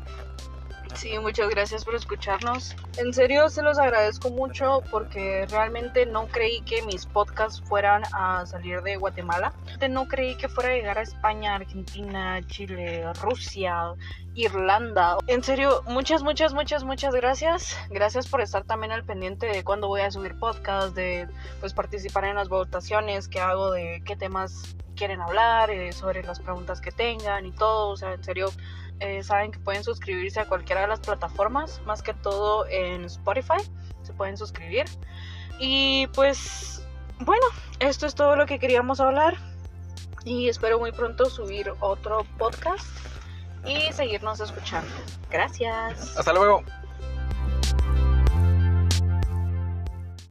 Sí, muchas gracias por escucharnos. En serio, se los agradezco mucho porque realmente no creí que mis podcasts fueran a salir de Guatemala. No creí que fuera a llegar a España, Argentina, Chile, Rusia, Irlanda. En serio, muchas, muchas, muchas, muchas gracias. Gracias por estar también al pendiente de cuándo voy a subir podcast, de pues participar en las votaciones que hago de qué temas quieren hablar, eh, sobre las preguntas que tengan y todo. O sea, en serio, eh, saben que pueden suscribirse a cualquiera de las plataformas, más que todo en Spotify, se pueden suscribir. Y pues, bueno, esto es todo lo que queríamos hablar. Y espero muy pronto subir otro podcast y seguirnos escuchando. Gracias. Hasta luego.